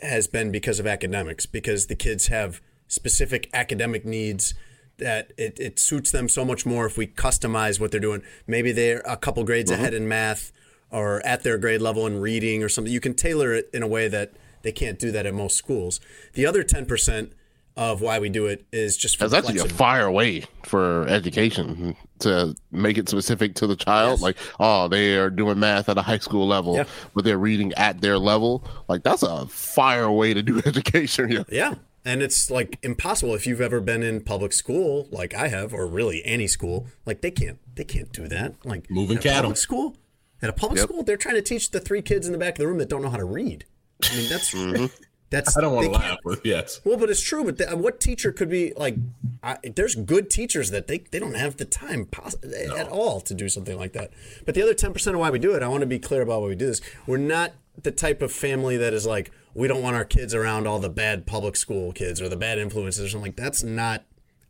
has been because of academics because the kids have specific academic needs that it, it suits them so much more if we customize what they're doing. Maybe they're a couple grades Mm-hmm. ahead in math or at their grade level in reading or something. You can tailor it in a way that they can't do that at most schools. The other ten percent of why we do it is just for That's actually a fire way for education to make it specific to the child. Like, oh, they are doing math at a high school level, Yeah. but they're reading at their level. Like, that's a fire way to do education. Yeah. Yeah. And it's like impossible if you've ever been in public school, like I have, or really any school. Like they can't, they can't do that. Like Moving at a cattle. Public school, at a public Yep. school, they're trying to teach the three kids in the back of the room that don't know how to read. I mean, that's mm-hmm. that's. I don't want to laugh, but yes. Well, but it's true. But the, what teacher could be like? I, there's good teachers that they, they don't have the time poss- at all to do something like that. But the other ten percent of why we do it, I want to be clear about why we do this. We're not the type of family that is like we don't want our kids around all the bad public school kids or the bad influences or something like that's not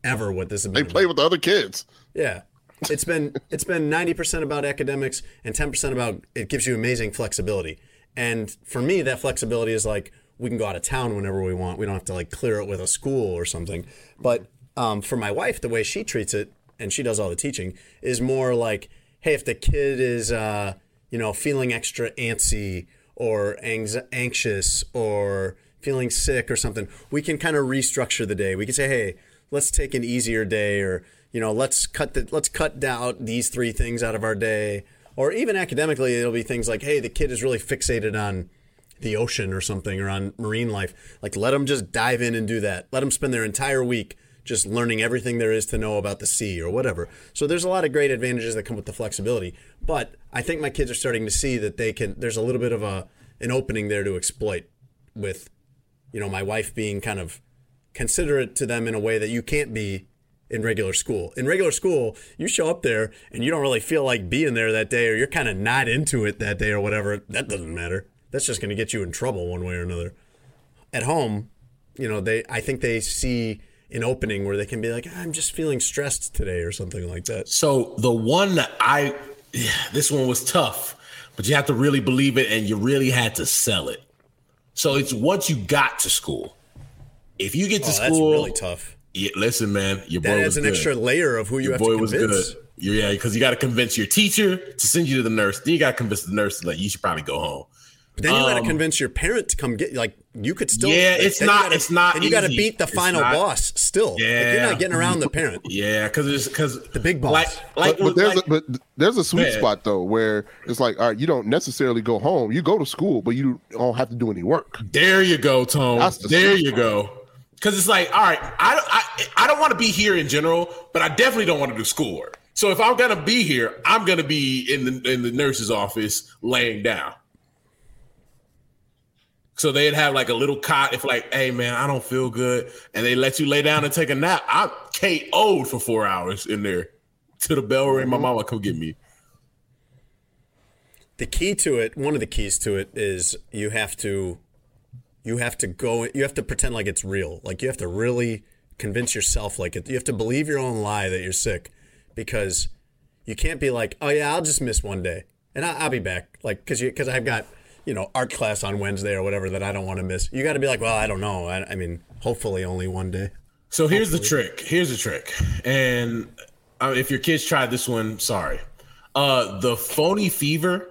ever what this is. They play with the other kids. Yeah. It's been it's been 90% about academics and 10% about it gives you amazing flexibility. And for me that flexibility is like we can go out of town whenever we want. We don't have to like clear it with a school or something. But um, for my wife the way she treats it and she does all the teaching is more like hey if the kid is uh, you know feeling extra antsy or anx- anxious or feeling sick or something, we can kind of restructure the day. We can say, hey, let's take an easier day or you know let's cut the let's cut down these three things out of our day or even academically it'll be things like hey the kid is really fixated on the ocean or something or on marine life. Like let them just dive in and do that. Let them spend their entire week just learning everything there is to know about the sea or whatever. So there's a lot of great advantages that come with the flexibility. But i think my kids are starting to see that they can there's a little bit of a an opening there to exploit with you know my wife being kind of considerate to them in a way that you can't be in regular school. In regular school, you show up there and you don't really feel like being there that day or you're kind of not into it that day or whatever. That doesn't matter. That's just going to get you in trouble one way or another. At home, you know, they I think they see an opening where they can be like, I'm just feeling stressed today or something like that. So the one that I, yeah, this one was tough, but you have to really believe it, and you really had to sell it. So it's once you got to school. If you get to Oh, that's school, really tough. Yeah, listen, man, your boy That was adds an good. extra layer of who you your have boy to was good. Yeah, because you got to convince your teacher to send you to the nurse. Then you got to convince the nurse that like, you should probably go home. But then you got to Um, convince your parent to come get like you could still. Yeah, like, it's not- gotta- it's not Then you got to beat the It's final not- boss still. Like, you're not getting around the parent. Yeah, because it's because The big boss. Like, like, but, but there's like- a, but there's a sweet ahead. spot though where it's like all right you don't necessarily go home you go to school but you don't have to do any work There you go, Tone. That's the There sweet you go. Because it's like, all right, I don't, I, I don't want to be here in general, but I definitely don't want to do schoolwork. So if I'm gonna be here, I'm gonna be in the in the nurse's office laying down. So they'd have like a little cot. If like, hey man, I don't feel good, and they let you lay down and take a nap. I'm KO'd for four hours in there. To the bell ring, my mm-hmm. mama come get me. The key to it, one of the keys to it, is you have to, you have to go. You have to pretend like it's real. Like you have to really convince yourself like it. You have to believe your own lie that you're sick, because you can't be like, oh yeah, I'll just miss one day and I, I'll be back. Like because you because I've got you know art class on Wednesday or whatever that I don't want to miss. You got to be like, well, I don't know. I, I mean, hopefully only one day. So here's the trick. Here's the trick. And uh, if your kids tried this one, sorry. Uh, the phony fever.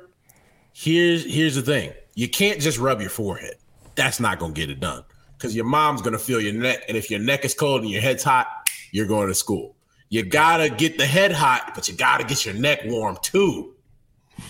Here's here's the thing. You can't just rub your forehead. That's not gonna get it done. Because your mom's gonna feel your neck, and if your neck is cold and your head's hot, you're going to school. You gotta get the head hot, but you gotta get your neck warm too.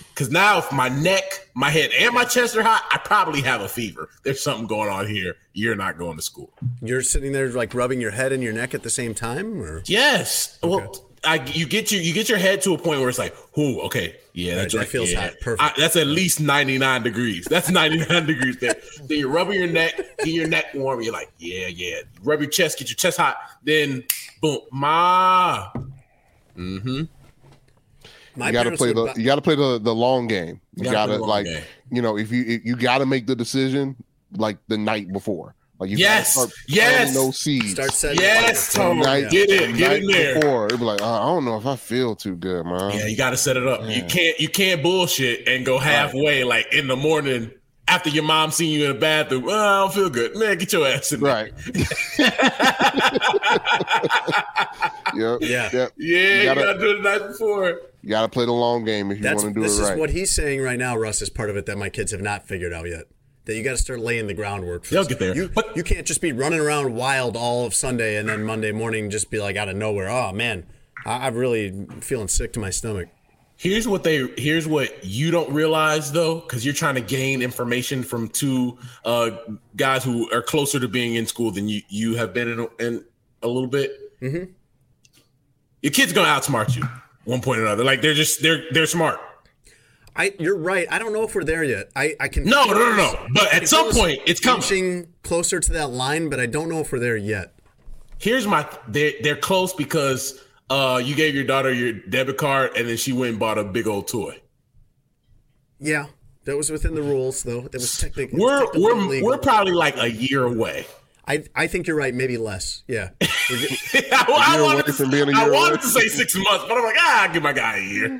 Because now, if my neck, my head, and my chest are hot, I probably have a fever. There's something going on here. You're not going to school. You're sitting there like rubbing your head and your neck at the same time, or Yes. Well, I, you get your you get your head to a point where it's like, "Whoo, okay, yeah, that's that right, feels yeah. hot. Perfect. I- that's at least ninety nine degrees. That's ninety nine degrees there. Then you rub your neck, get your neck warm. You're like, yeah, yeah. Rub your chest, get your chest hot. Then, boom, ma. Mm-hmm. my you got to play the bu- you got to play the the long game you Gotta gotta like game. you know if you if you got to make the decision like the night before like you Yes, start yes. no seeds start setting Yes, fire. Tone. night, Get it, the get night in there. before it'd be like uh, I don't know if I feel too good man Yeah, you got to set it up. You can't you can't bullshit and go halfway like in the morning after your mom seen you in the bathroom. Oh, I don't feel good, man. Get your ass in there. right yep Yeah. yep. Yeah, you gotta- gotta, do it the night before. you got to play the long game if you want to do it. this is what he's saying right now, Russ. Is part of it that my kids have not figured out yet. That you got to start laying the groundwork. For They'll get there. You, But- you can't just be running around wild all of Sunday and then Monday morning just be like out of nowhere. Oh man, I, I'm really feeling sick to my stomach. Here's what they here's what you don't realize though, because you're trying to gain information from two uh, guys who are closer to being in school than you you have been in, in a little bit. Mm-hmm. Your kid's gonna outsmart you one point or another. Like they're just they're they're smart. I you're right. I don't know if we're there yet. I I can No, no, no, no. But at some point, it's coming. closer to that line, but I don't know if we're there yet. Here's my they're they're close because uh you gave your daughter your debit card and then she went and bought a big old toy. Yeah, that was within the rules, though. That was technically We're technically we're legal. we're probably like a year away. I I think you're right. Maybe less. Yeah. We're I, I wanted, to, from being a I year wanted to say six months, but I'm like, ah, I'll give my guy a year.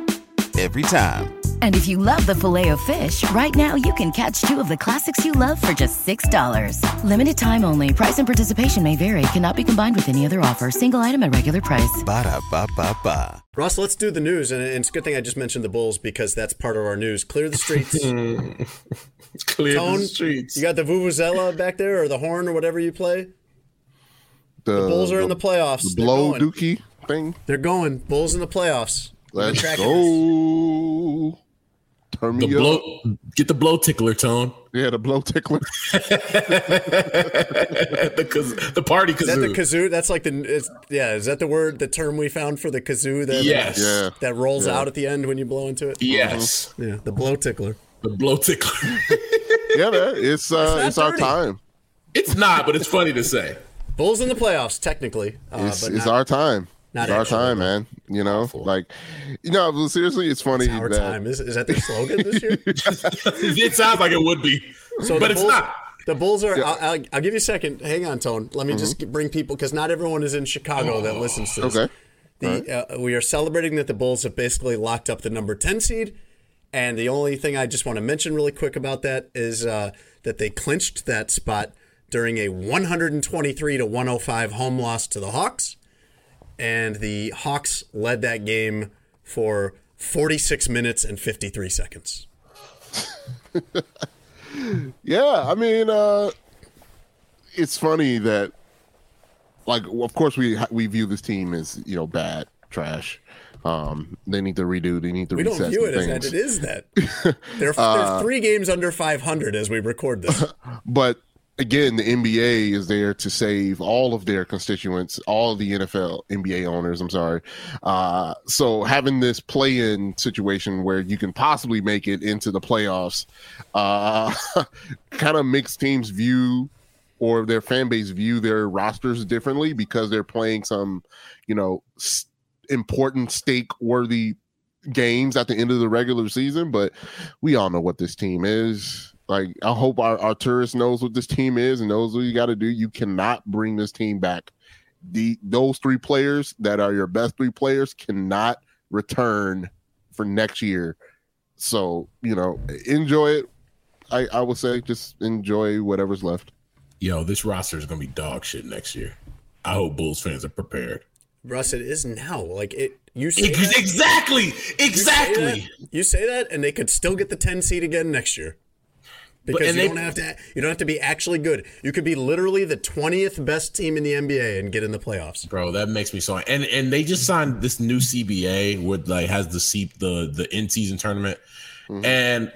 Every time. And if you love the filet of fish, right now you can catch two of the classics you love for just $6. Limited time only. Price and participation may vary. Cannot be combined with any other offer. Single item at regular price. Ba da ba ba ba. Ross, let's do the news, and it's a good thing I just mentioned the Bulls because that's part of our news. Clear the streets. Clear Tone, the streets. You got the vuvuzela back there, or the horn, or whatever you play. The, The Bulls are in the playoffs. The blow going. dookie thing. They're going. Bulls in the playoffs. Let's go. Turn me the up. get the blow tickler tone. Yeah, the blow tickler. the, kaz- the party Is that the kazoo. kazoo? That's like the it's, yeah. Is that the word, the term we found for the kazoo? That Yes. Yeah. that rolls Yeah. out at the end when you blow into it. yes, Yeah, the blow tickler. the blow tickler. yeah, man. It's uh, not it's our time. it's not, but it's funny to say. Bulls in the playoffs, technically. Uh, It's, but it's not- our time. Not It's our time, though. man. You know, like, you know, seriously, it's funny It's our that time. Is, is that their slogan this year? it sounds like it would be, So but the it's Bulls, not. The Bulls are. I'll, I'll, I'll give you a second. Hang on, Tone. Let me just Mm-hmm. bring people because not everyone is in Chicago that listens to this. okay. The, uh, we are celebrating that the Bulls have basically locked up the number 10 seed. And the only thing I just want to mention really quick about that is uh, that they clinched that spot during a 123 to 105 home loss to the Hawks. And the Hawks led that game for 46 minutes and 53 seconds. Yeah, I mean, uh, it's funny that, like, of course we we view this team as you know bad, trash. Um, they need to redo. They need to We don't view it as that. It is that. They're, Uh, they're three games under 500 as we record this. But again, the NBA is there to save all of their constituents, all the NFL, NBA owners. I'm sorry. Uh, so having this play-in situation where you can possibly make it into the playoffs, uh, kind of makes teams view or their fan base view their rosters differently because they're playing some, you know, important stake-worthy games at the end of the regular season. But we all know what this team is. Like, I hope our, Arturas knows what this team is and knows what you got to do. You cannot bring this team back. The those three players that are your best three players cannot return for next year. So you know, enjoy it. I I would say just enjoy whatever's left. Yo, this roster is gonna be dog shit next year. I hope Bulls fans are prepared. Russ, it is now. Like it, you say Ex- that- exactly, you say exactly. that- You say that, and they could still get the 10 seed again next year. Because and you they- don't have to. You don't have to be actually good. You could be literally the 20th best team in the NBA and get in the playoffs. Bro, that makes me so and and they just signed this new CBA with like has the seat the the in season tournament, mm-hmm. and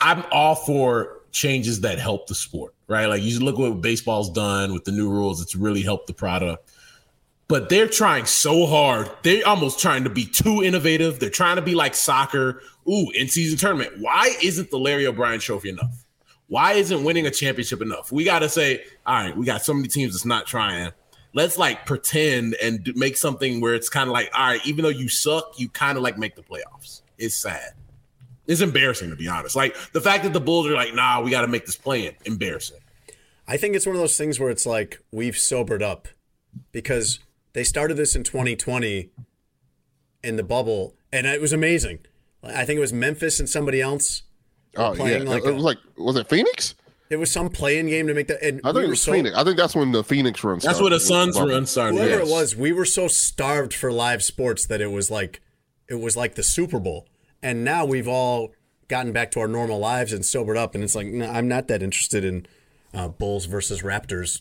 I'm all for changes that help the sport, right? Like you look what baseball's done with the new rules; it's really helped the product. But they're trying so hard; they're almost trying to be too innovative. They're trying to be like soccer. Ooh, in season tournament. Why isn't the Larry O'Brien Trophy enough? Why isn't winning a championship enough? We got to say, all right, we got so many teams that's not trying. Let's like pretend and do, make something where it's kind of like, all right, even though you suck, you kind of like make the playoffs. It's sad. It's embarrassing to be honest. Like the fact that the Bulls are like, nah, we got to make this plan. Embarrassing. I think it's one of those things where it's like we've sobered up because they started this in 2020 in the bubble, and it was amazing. I think it was Memphis and somebody else. Were Oh yeah, like it a- was like was it Phoenix? It was some playing game to make that. And I think we it was so- Phoenix. I think that's when the Phoenix run. That's where the. Suns run started. Whoever yes. it was, we were so starved for live sports that it was like it was like the Super Bowl. And now we've all gotten back to our normal lives and sobered up, and it's like no, I'm not that interested in uh, Bulls versus Raptors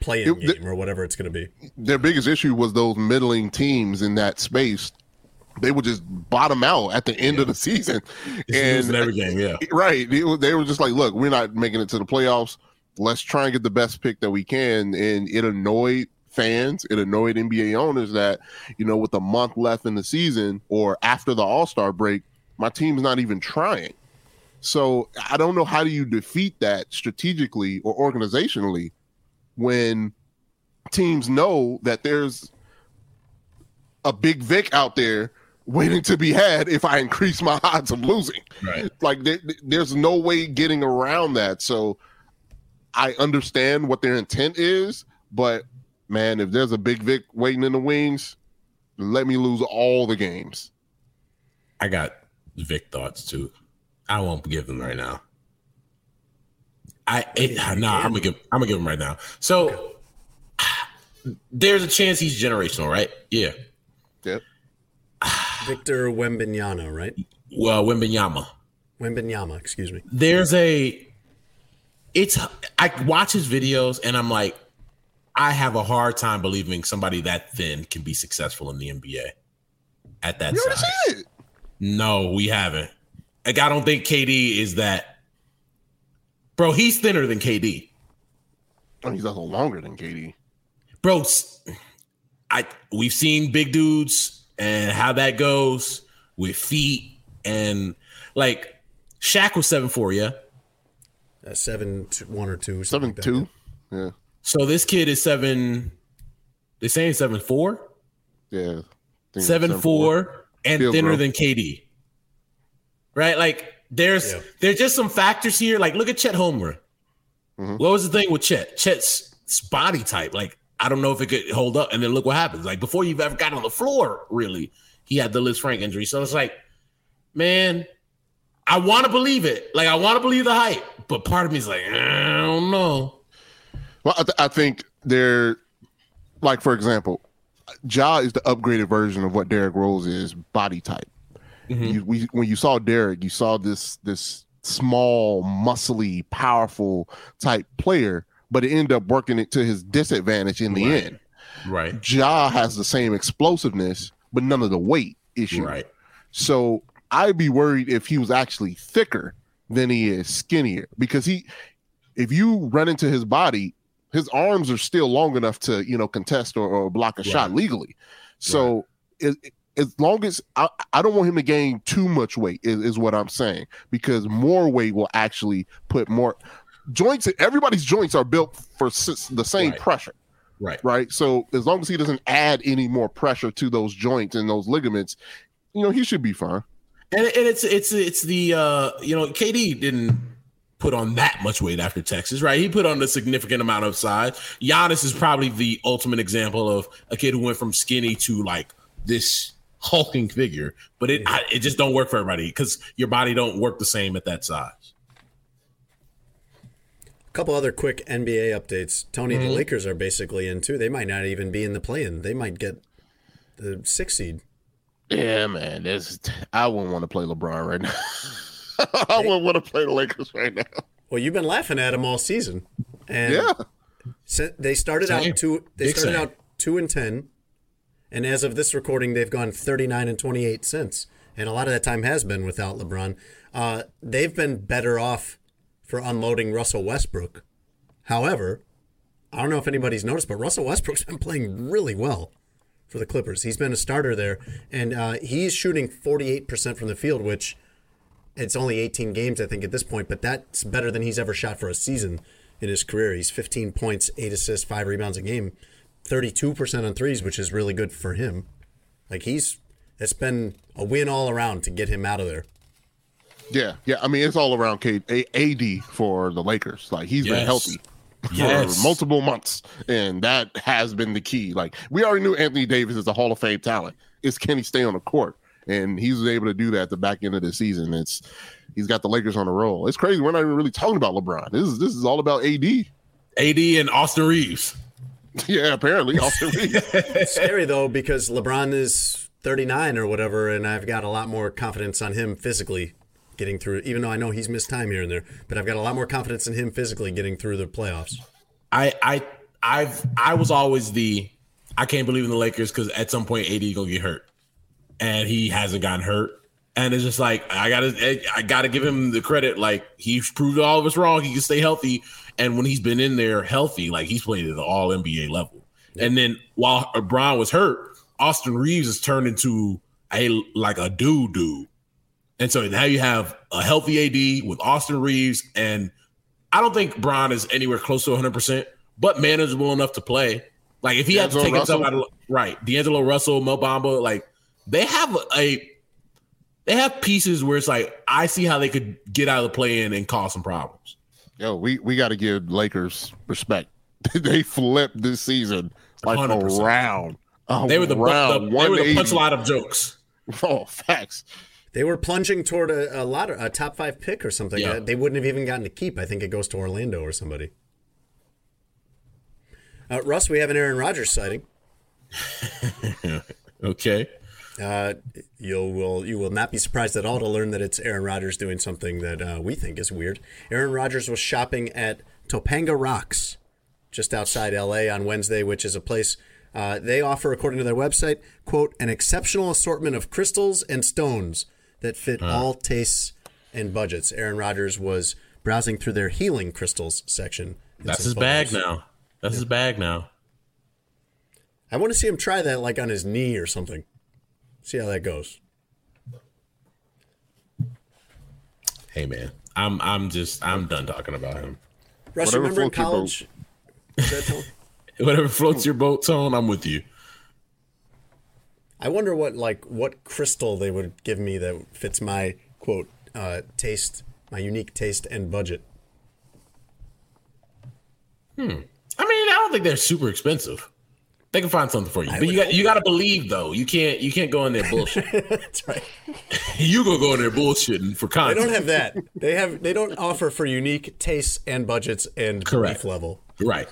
playing It- the- game or whatever it's going to be. Their biggest issue was those middling teams in that space. They would just bottom out at the end of the season, and every game, yeah. right. They were, they were just like, "Look, we're not making it to the playoffs. Let's try and get the best pick that we can." And it annoyed fans. It annoyed NBA owners that you know, with a month left in the season or after the All Star break, my team's not even trying. So I don't know how do you defeat that strategically or organizationally when teams know that there's a big Vic out there waiting to be had if I increase my odds of losing. Right. Like there, there's no way getting around that. So I understand what their intent is, but man, if there's a big Vic waiting in the wings, let me lose all the games. I got Vic thoughts too. I won't give them right now. I it, nah, I'm gonna give I'm gonna give him right now. So there's a chance he's generational, right? Yeah. Yep. Victor Wembanyama, right? Well, Wimbenyama. Wembanyama, excuse me. There's a it's I watch his videos and I'm like, I have a hard time believing somebody that thin can be successful in the NBA at that You already size. see it. No, we haven't. Like, I don't think KD is that. Bro, he's thinner than KD. Oh, he's also longer than KD. Bro, I we've seen big dudes and how that goes with feet and like Shaq was seven four, yeah. Uh, seven, two, one or two, Seven like two. Yeah. So this kid is seven. They saying seven four, Yeah. I think seven four, and Field thinner growth. than KD. Right, like there's Yeah. there's just some factors here. Like look at Chet Holmgren. Mm-hmm. What was the thing with Chet? Chet's body type, like I don't know if it could hold up. And then look what happens. Like before you've ever got on the floor, really, he had the Lisfranc injury. So it's like, man, I want to believe it. Like I want to believe the hype, but part of me is like, eh, I don't know. Well, I, th- I think they're like, for example, Ja is the upgraded version of what Derrick Rose is body type. Mm-hmm. You, we, when you saw Derrick, you saw this this small, muscly, powerful type player, but it ended up working it to his disadvantage in the Right. end. Right. Ja has the same explosiveness, but none of the weight issue. Right. So I'd be worried if he was actually thicker than he is skinnier because he, if you run into his body, his arms are still long enough to you know contest or, or block a shot legally. So it, as long as I, I don't want him to gain too much weight is, is what I'm saying because more weight will actually put more joints. Everybody's joints are built for the same Right. pressure Right. right? So as long as he doesn't add any more pressure to those joints and those ligaments, you know, he should be fine. And, and it's it's it's the uh you know KD didn't put on that much weight after Texas, right? He put on a significant amount of size. Giannis is probably the ultimate example of a kid who went from skinny to like this hulking figure, but it I, it just don't work for everybody because your body don't work the same at that size. Couple other quick NBA updates. Tony, the Lakers are basically in too. They might not even be in the play-in. They might get the six seed. Yeah, man. This I wouldn't want to play LeBron right now. I wouldn't want to play the Lakers right now. Well, you've been laughing at them all season, and Yeah. they started out two. They Big started same. out two and ten, and as of this recording, they've gone thirty nine and twenty eight since. And a lot of that time has been without LeBron. Uh, they've been better off for unloading Russell Westbrook. However, I don't know if anybody's noticed, but Russell Westbrook's been playing really well for the Clippers. He's been a starter there, and uh, he's shooting 48% from the field, which it's only 18 games, I think, at this point, but that's better than he's ever shot for a season in his career. He's 15 points, 8 assists, 5 rebounds a game, 32% on threes, which is really good for him. Like, he's, it's been a win all around to get him out of there. Yeah, yeah. I mean, it's all around K- A- AD for the Lakers. Like he's been healthy Yes. for multiple months, and that has been the key. Like we already knew Anthony Davis is a Hall of Fame talent. It's can he stay on the court? And he was able to do that at the back end of the season. It's he's got the Lakers on the roll. It's crazy. We're not even really talking about LeBron. This is this is all about AD. AD and Austin Reaves. yeah, apparently. Austin Reaves. It's scary, though, because LeBron is 39 or whatever, and I've got a lot more confidence on him physically getting through, even though I know he's missed time here and there, but I've got a lot more confidence in him physically getting through the playoffs. I I I've I was always the I can't believe in the Lakers because at some point AD gonna get hurt, and he hasn't gotten hurt, and it's just like I gotta I gotta give him the credit. Like he's proved all of us wrong. He can stay healthy, and when he's been in there healthy, like he's played at the All NBA level. And then while LeBron was hurt, Austin Reaves has turned into a like a dude dude. And so now you have a healthy AD with Austin Reaves, and I don't think Bron is anywhere close to 100, percent but manageable enough to play. Like if he had to take himself out of right, D'Angelo Russell, Mo Bamba, like they have a they have pieces where it's like I see how they could get out of the play in and cause some problems. Yo, we we got to give Lakers respect. they flipped this season like 100%. around. they were the, the they were the punchline of jokes. Oh, facts. They were plunging toward a, a lot of a top five pick or something. Yeah. They wouldn't have even gotten to keep. I think it goes to Orlando or somebody. Uh, Russ, we have an Aaron Rodgers sighting. okay. Uh, you will you will not be surprised at all to learn that it's Aaron Rodgers doing something that uh, we think is weird. Aaron Rodgers was shopping at Topanga Rocks, just outside L.A. on Wednesday, which is a place uh, they offer, according to their website, quote an exceptional assortment of crystals and stones that fit hmm. all tastes and budgets. Aaron Rodgers was browsing through their healing crystals section. That's his photos. bag now. That's yeah. his bag now. I want to see him try that like on his knee or something. See how that goes. Hey man, I'm I'm just I'm done talking about him. Russ, Whatever remember in college? Whatever floats your boat, Tone, I'm with you. I wonder what like what crystal they would give me that fits my quote uh, taste, my unique taste and budget. Hmm. I mean, I don't think they're super expensive. They can find something for you, I but you got you got to believe though. You can't you can't go in there bullshit. That's right. you go go in there bullshitting for content. They don't have that. They have they don't offer for unique tastes and budgets and Correct. belief level. Right.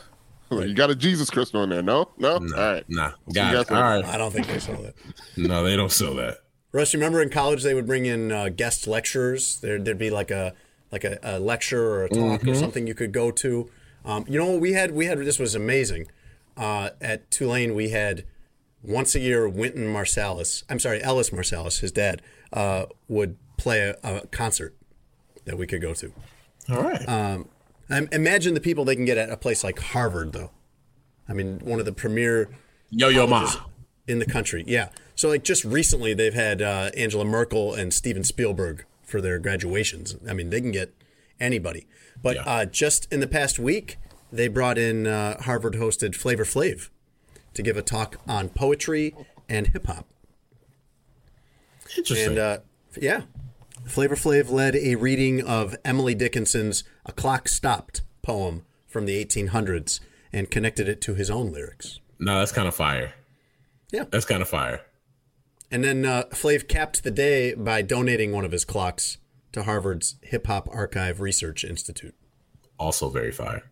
You got a Jesus crystal in there? No, no. no All right, nah. Got it. All right. I don't think they sell that. no, they don't sell that. Russ, you remember in college they would bring in uh, guest lecturers. There, would be like a like a, a, lecture or a talk mm-hmm. or something you could go to. Um, you know, we had we had this was amazing. Uh, at Tulane, we had once a year Wynton Marsalis. I'm sorry, Ellis Marsalis, his dad, uh, would play a, a, concert that we could go to. All right. Um, imagine the people they can get at a place like Harvard, though. I mean, one of the premier Yo Yo Ma in the country. Yeah. So, like, just recently, they've had uh, Angela Merkel and Steven Spielberg for their graduations. I mean, they can get anybody. But yeah. uh, just in the past week, they brought in uh, Harvard hosted Flavor Flav to give a talk on poetry and hip hop. Interesting. And uh, yeah, Flavor Flav led a reading of Emily Dickinson's A Clock Stopped poem from the 1800s and connected it to his own lyrics. No, that's kind of fire. Yeah. That's kind of fire. And then uh, Flav capped the day by donating one of his clocks to Harvard's Hip Hop Archive Research Institute. Also very fire.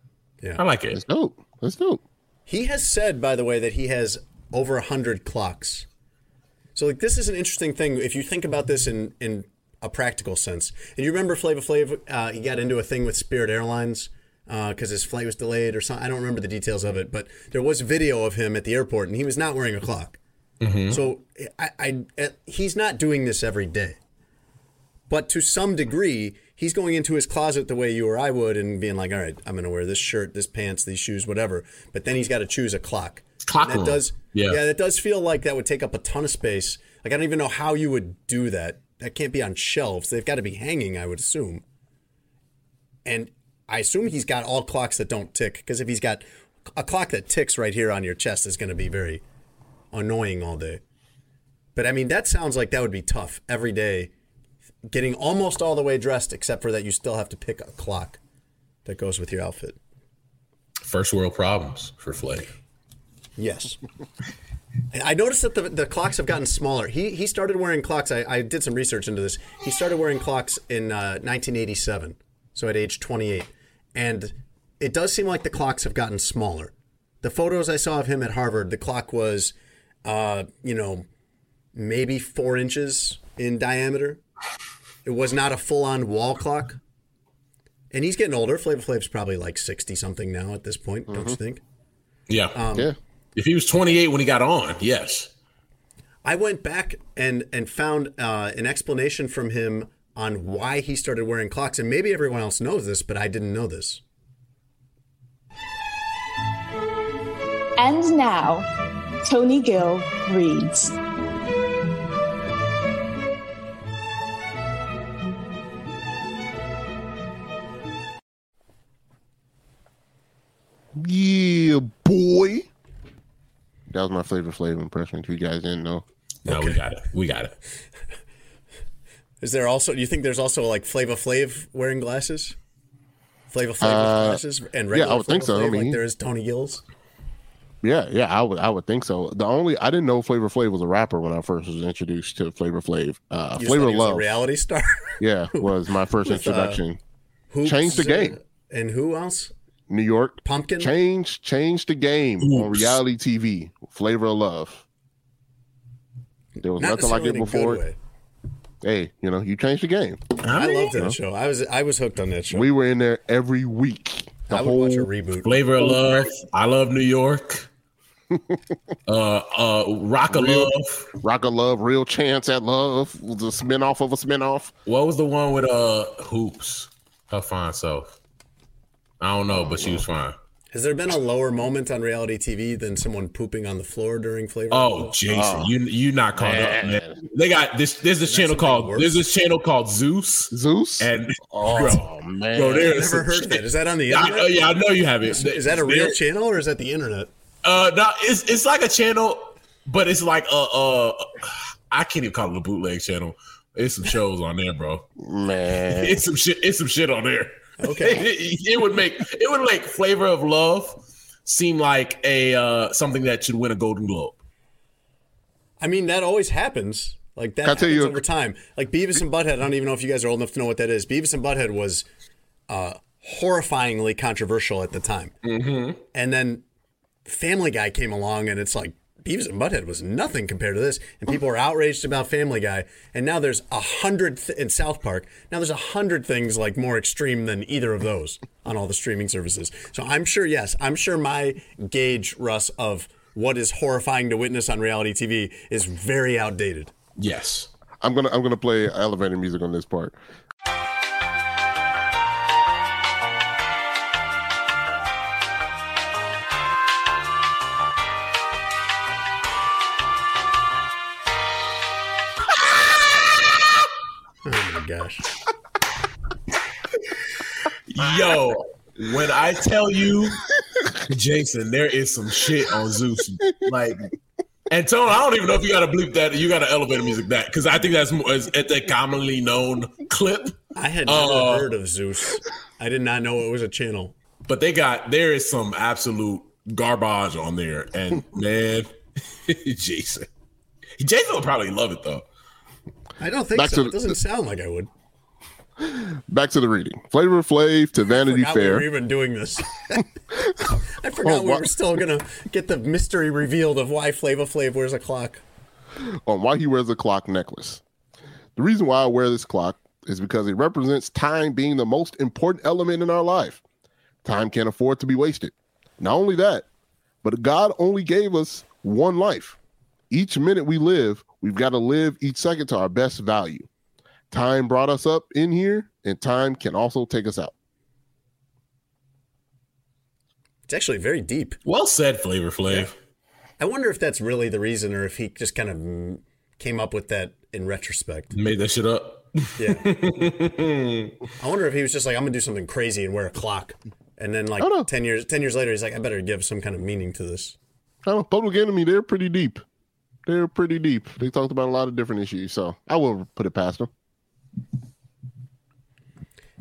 Yeah. I like it. That's dope. That's dope. He has said, by the way, that he has over a hundred clocks. So like this is an interesting thing. If you think about this in in a practical sense, and you remember Flavor Flav, uh, he got into a thing with Spirit Airlines because uh, his flight was delayed or something. I don't remember the details of it, but there was video of him at the airport, and he was not wearing a clock. Mm-hmm. So I, I, uh, he's not doing this every day, but to some degree, he's going into his closet the way you or I would and being like, all right, I'm going to wear this shirt, this pants, these shoes, whatever. But then he's got to choose a clock. Clock that does, yeah. yeah, that does feel like that would take up a ton of space. Like I don't even know how you would do that. That can't be on shelves. They've got to be hanging, I would assume. And I assume he's got all clocks that don't tick because if he's got a clock that ticks right here on your chest is going to be very annoying all day. But I mean, that sounds like that would be tough every day getting almost all the way dressed, except for that you still have to pick a clock that goes with your outfit. First world problems for Flake. Yes. I noticed that the, the clocks have gotten smaller. He he started wearing clocks. I, I did some research into this. He started wearing clocks in uh, 1987, so at age 28, and it does seem like the clocks have gotten smaller. The photos I saw of him at Harvard, the clock was, uh, you know, maybe four inches in diameter, it was not a full on wall clock. And he's getting older. Flavor Flav's probably like 60 something now at this point, mm-hmm. don't you mm-hmm. think? Yeah. Um, yeah. If he was 28 when he got on, yes. I went back and and found uh, an explanation from him on why he started wearing clocks, and maybe everyone else knows this, but I didn't know this. And now, Tony Gill reads. Yeah, boy was my Flavor Flav impression. If you guys didn't know, No, we got it. We got it. Is there also? Do you think there's also like Flava Flav wearing glasses? Flavor Flav Uh, glasses and yeah, regular I would think Flava so. I mean, like there is Tony Gills. yeah, yeah, I would, I would think so. The only I didn't know Flavor Flav was a rapper when I first was introduced to Flavor Flav. Uh, You Flavor thought he was a Love, reality star. yeah, was my first With, uh, introduction. Hoops, Changed the game. And who else? New York Pumpkin. Change, change the game on reality TV. Flavor of Love. There was Not nothing like it necessarily in a before. Hey, you know, you changed the game. I, mean, loved that know. show. I was I was hooked on that show. We were in there every week. The I would whole watch a reboot. Flavor of love. I love New York. uh, uh, Rock of Real- Love. Rock of Love, Real Chance at Love the a spin off of a spin off. What was the one with uh hoops? Her fine self. I don't know, but she was fine. Has there been a lower moment on reality TV than someone pooping on the floor during Flavor? Oh, Jason, you you not caught up, man. They got this. There's this channel called worse? there's this channel called Zeus, Zeus? and oh, bro, man. bro, I've never some heard of that. Is that on the Yeah, I, internet? uh, yeah, I know you have it. Is that a real There- channel or is that the internet? Uh, no, it's it's like a channel, but it's like a uh, I can't even call it a bootleg channel. It's some shows on there, bro. Man. It's some shit. It's some shit on there. Okay. it, it would make it would make Flavor of Love seem like a uh something that should win a Golden Globe. I mean, that always happens. Like that Can I tell happens you- over time. Like Beavis and Butthead. I don't even know if you guys are old enough to know what that is. Beavis and Butthead was uh, horrifyingly controversial at the time, mm-hmm. and then Family Guy came along, and it's like Beavis and Butthead was nothing compared to this, and people are outraged about Family Guy. And now there's a hundred th- in South Park. Now there's a hundred things like more extreme than either of those on all the streaming services. So I'm sure, yes, I'm sure my gauge, Russ, of what is horrifying to witness on reality TV is very outdated. Yes. I'm gonna I'm gonna play elevator music on this part. Gosh. Yo, when I tell you, Jason, there is some shit on Zeus. Like, and Tone, I don't even know if you got to bleep that. You got to elevator music that because I think that's more is it's a commonly known clip. I had never Uh, heard of Zeus. I did not know it was a channel. But they got there is some absolute garbage on there, and man, Jason, Jason would probably love it though. I don't think Back so. to It doesn't sound like I would. Back to the reading. Flavor Flav to Vanity forgot we Fair. were even doing this. I forgot Oh, we were still gonna get the mystery revealed of why Flavor Flav wears a clock. on why he wears a clock necklace. The reason why I wear this clock is because it represents time being the most important element in our life. Time can't afford to be wasted. Not only that, but God only gave us one life. Each minute we live, we've got to live each second to our best value. Time brought us up in here, and time can also take us out. It's actually very deep. Well said, Flavor Flav. I wonder if that's really the reason, or if he just kind of came up with that in retrospect. Made that shit up. Yeah. I wonder if he was just like, I'm gonna do something crazy and wear a clock, and then like I don't know. ten years, ten years later, he's like, I better give some kind of meaning to this. I don't know, Public Enemy, they're pretty deep. They're pretty deep. They talked about a lot of different issues, so I will put it past them.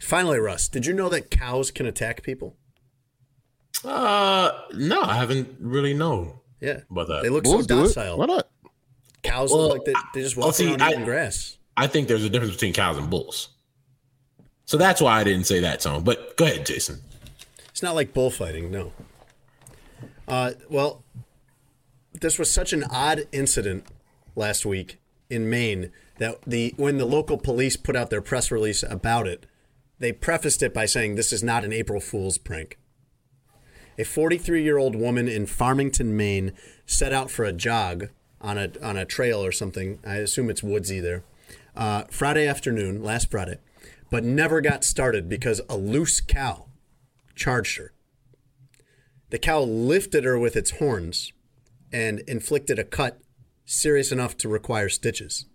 Finally, Russ, did you know that cows can attack people? Uh, no, I haven't really known Yeah, about that. they look Bulls so do it. docile. Why not? Cows Well, look like they, they just well, walk see, around I- grass. I think there's a difference between cows and bulls. So that's why I didn't say that, Tone. But go ahead, Jason. It's not like bullfighting, no. Uh, well, this was such an odd incident last week in Maine that the when the local police put out their press release about it, they prefaced it by saying this is not an April Fool's prank. A 43-year-old woman in Farmington, Maine, set out for a jog on a on a trail or something. I assume it's woodsy there. Uh, Friday afternoon, last Friday, but never got started because a loose cow charged her. The cow lifted her with its horns and inflicted a cut serious enough to require stitches.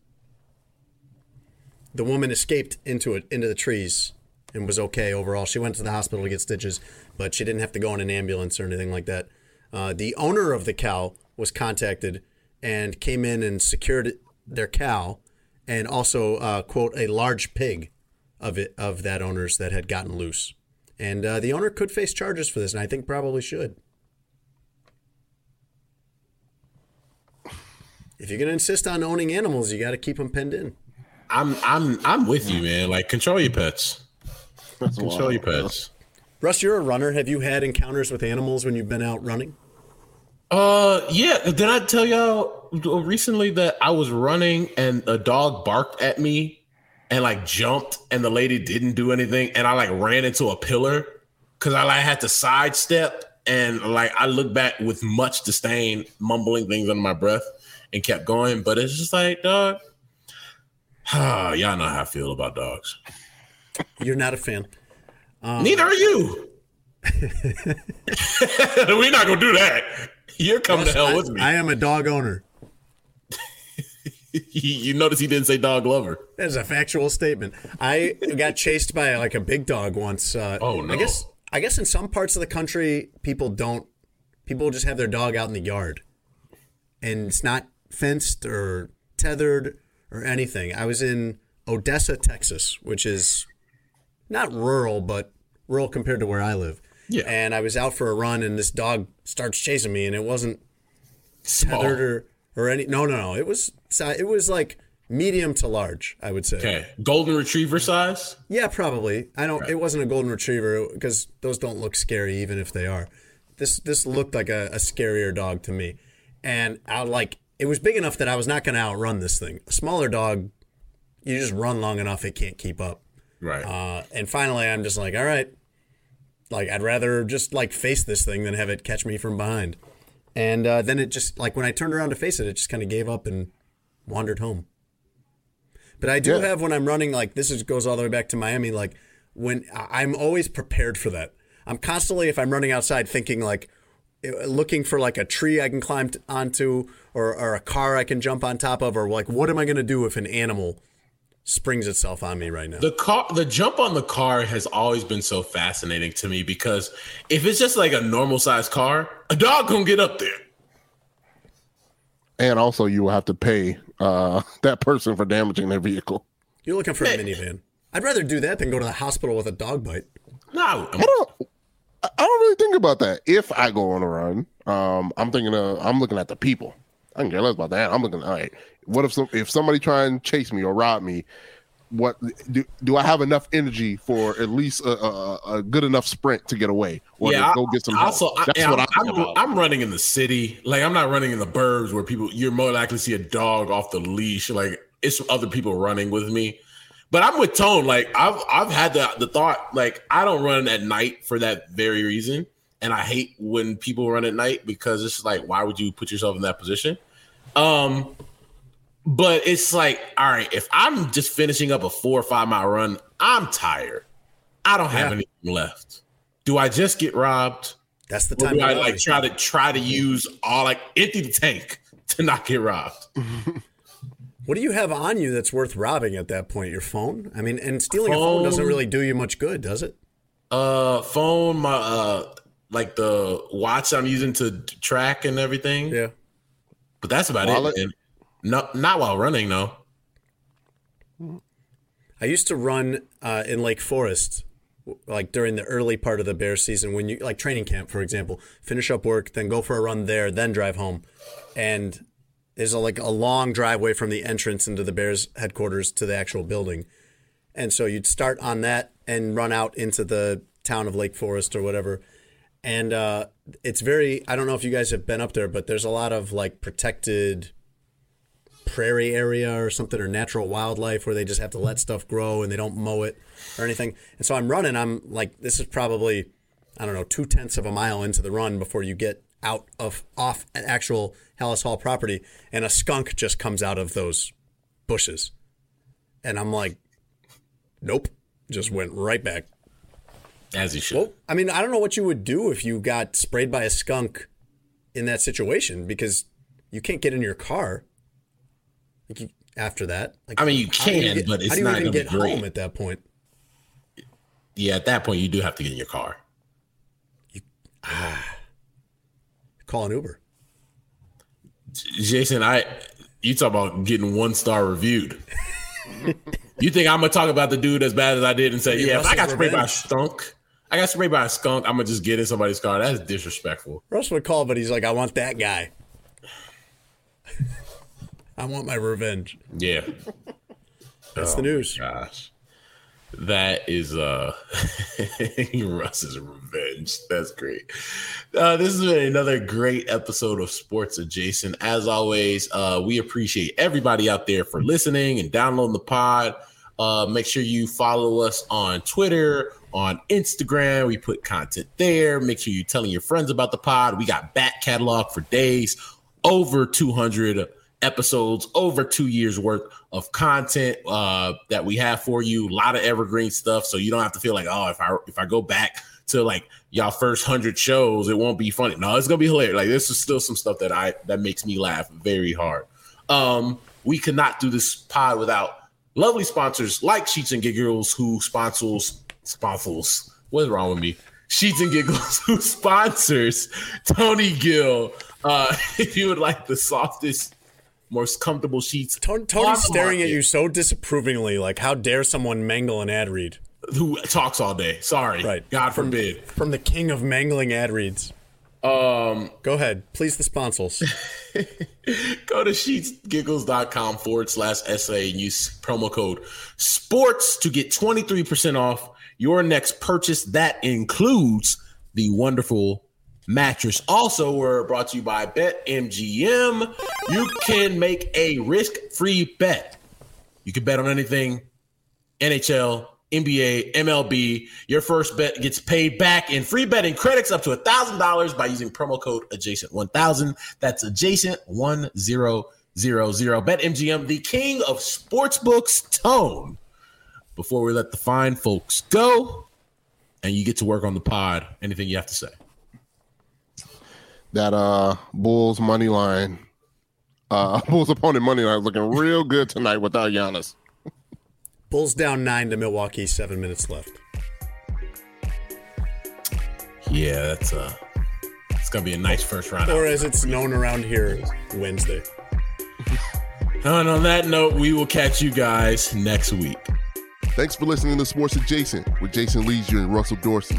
The woman escaped into it into the trees and was okay overall. She went to the hospital to get stitches, but she didn't have to go in an ambulance or anything like that. Uh, the owner of the cow was contacted and came in and secured their cow and also uh, quote a large pig of it of that owner's that had gotten loose. And uh, the owner could face charges for this, and I think probably should. If you're gonna insist on owning animals, you got to keep them penned in. I'm I'm I'm with you, man. Like control your pets. control your pets. Russ, you're a runner. Have you had encounters with animals when you've been out running? Uh, yeah. Did I tell y'all recently that I was running and a dog barked at me and like jumped and the lady didn't do anything and I like ran into a pillar because I like had to sidestep and like I looked back with much disdain, mumbling things under my breath and kept going. But it's just like, dog, ah, y'all know how I feel about dogs. You're not a fan. Um, Neither are you. We're not gonna do that. You're coming yes, to hell I, with me. I am a dog owner. you notice he didn't say dog lover. That's a factual statement. I got chased by like a big dog once. Uh, oh no! I guess I guess in some parts of the country, people don't. People just have their dog out in the yard, and it's not fenced or tethered or anything. I was in Odessa, Texas, which is not rural, but rural compared to where I live. Yeah. And I was out for a run, and this dog starts chasing me, and it wasn't Small. tethered or, or any. No, no, no. It was it was like medium to large, I would say. Okay, golden retriever size. Yeah, probably. I don't. Right. It wasn't a golden retriever because those don't look scary, even if they are. This this looked like a, a scarier dog to me, and I like it was big enough that I was not going to outrun this thing. A smaller dog, you just run long enough, it can't keep up. Right. Uh, and finally, I'm just like, all right, like I'd rather just like face this thing than have it catch me from behind. And uh, then it just like when I turned around to face it, it just kind of gave up and wandered home. But I do yeah. have when I'm running, like this is, goes all the way back to Miami. Like when I'm always prepared for that. I'm constantly, if I'm running outside, thinking like, looking for like a tree I can climb onto or, or a car I can jump on top of or like what am I going to do if an animal springs itself on me right now. The car the jump on the car has always been so fascinating to me because if it's just like a normal sized car, a dog gonna get up there. And also you will have to pay uh, that person for damaging their vehicle. You're looking for a minivan. I'd rather do that than go to the hospital with a dog bite. No, I don't I don't really think about that. If I go on a run, um, I'm thinking of I'm looking at the people. I can care less about that. I'm looking. All right, what if some if somebody try and chase me or rob me? What do do I have enough energy for at least a, a, a good enough sprint to get away or yeah, go get some help? Also, That's I, what I'm, I'm, I'm, running in the city. Like I'm not running in the burbs where people you're more likely to see a dog off the leash. Like it's other people running with me. But I'm with Tone. Like I've I've had the the thought like I don't run at night for that very reason, and I hate when people run at night because it's like why would you put yourself in that position? Um, but it's like all right, if I'm just finishing up a four or five mile run, I'm tired. I don't have yeah. anything left. Do I just get robbed? That's the time. do I like try to try to use all like empty the tank to not get robbed? What do you have on you that's worth robbing at that point? Your phone? I mean, and stealing phone, a phone doesn't really do you much good, does it? Uh, phone, my uh, like the watch I'm using to track and everything. Yeah, but that's about Wallet? it. No, not while running, no. I used to run uh, in Lake Forest, like during the early part of the bear season, when you like training camp, for example, finish up work, then go for a run there, then drive home, and there's a, like a long driveway from the entrance into the Bears headquarters to the actual building. And so you'd start on that and run out into the town of Lake Forest or whatever. And uh, it's very, I don't know if you guys have been up there, but there's a lot of like protected prairie area or something or natural wildlife where they just have to let stuff grow and they don't mow it or anything. And so I'm running, I'm like, this is probably, I don't know, two tenths of a mile into the run before you get out of off an actual Halas Hall property, and a skunk just comes out of those bushes, and I'm like, nope, just went right back. As he should. Well, I mean, I don't know what you would do if you got sprayed by a skunk in that situation because you can't get in your car. Like you, after that, like, I mean, you can, you get, but it's not going to be home at that point. Yeah, at that point, you do have to get in your car. You, ah, call an Uber. Jason, I you talk about getting one star reviewed. you think I'm gonna talk about the dude as bad as I did and say, yeah, if I got sprayed by a skunk, I got sprayed by a skunk, I'm gonna just get in somebody's car. That's disrespectful. Russ would call, but he's like, I want that guy. I want my revenge. Yeah. That's Oh the news. Gosh. That is uh Russ's revenge. That's great. Uh, this has been another great episode of Sports Adjacent. As always, uh, we appreciate everybody out there for listening and downloading the pod. Uh, make sure you follow us on Twitter, on Instagram. We put content there. Make sure you're telling your friends about the pod. We got back catalog for days, over 200 episodes, over two years worth of content uh, that we have for you. A lot of evergreen stuff, so you don't have to feel like, oh, if I if I go back to like y'all first hundred shows, it won't be funny. No, it's gonna be hilarious. Like this is still some stuff that I that makes me laugh very hard. Um, we could not do this pod without lovely sponsors like Sheets and Giggles, who sponsors sponsors. What's wrong with me? Sheets and Giggles, who sponsors Tony Gill. Uh, if you would like the softest, most comfortable sheets, Tony, Tony's staring at you so disapprovingly, like, how dare someone mangle an ad read? Who talks all day? Sorry, Right. God forbid. From the king of mangling ad reads. Um, Go ahead. Please, the sponsors. go to sheetsgiggles.com forward slash SA and use promo code sports to get 23% off your next purchase. That includes the wonderful mattress. Also, we're brought to you by BetMGM. You can make a risk free bet. You can bet on anything NHL, NBA, MLB. Your first bet gets paid back in free betting credits up to $1,000 by using promo code adjacent1000. That's adjacent1000. BetMGM, the king of sportsbooks tone. Before we let the fine folks go and you get to work on the pod, anything you have to say? That uh Bulls money line, uh Bulls opponent money line is looking real good tonight without Giannis. Bulls down nine to Milwaukee, seven minutes left. Yeah, that's uh it's gonna be a nice first round. Or as it's known around here, Wednesday. And on that note, we will catch you guys next week. Thanks for listening to Sports Adjacent with Jason Lieser and Russell Dorsey.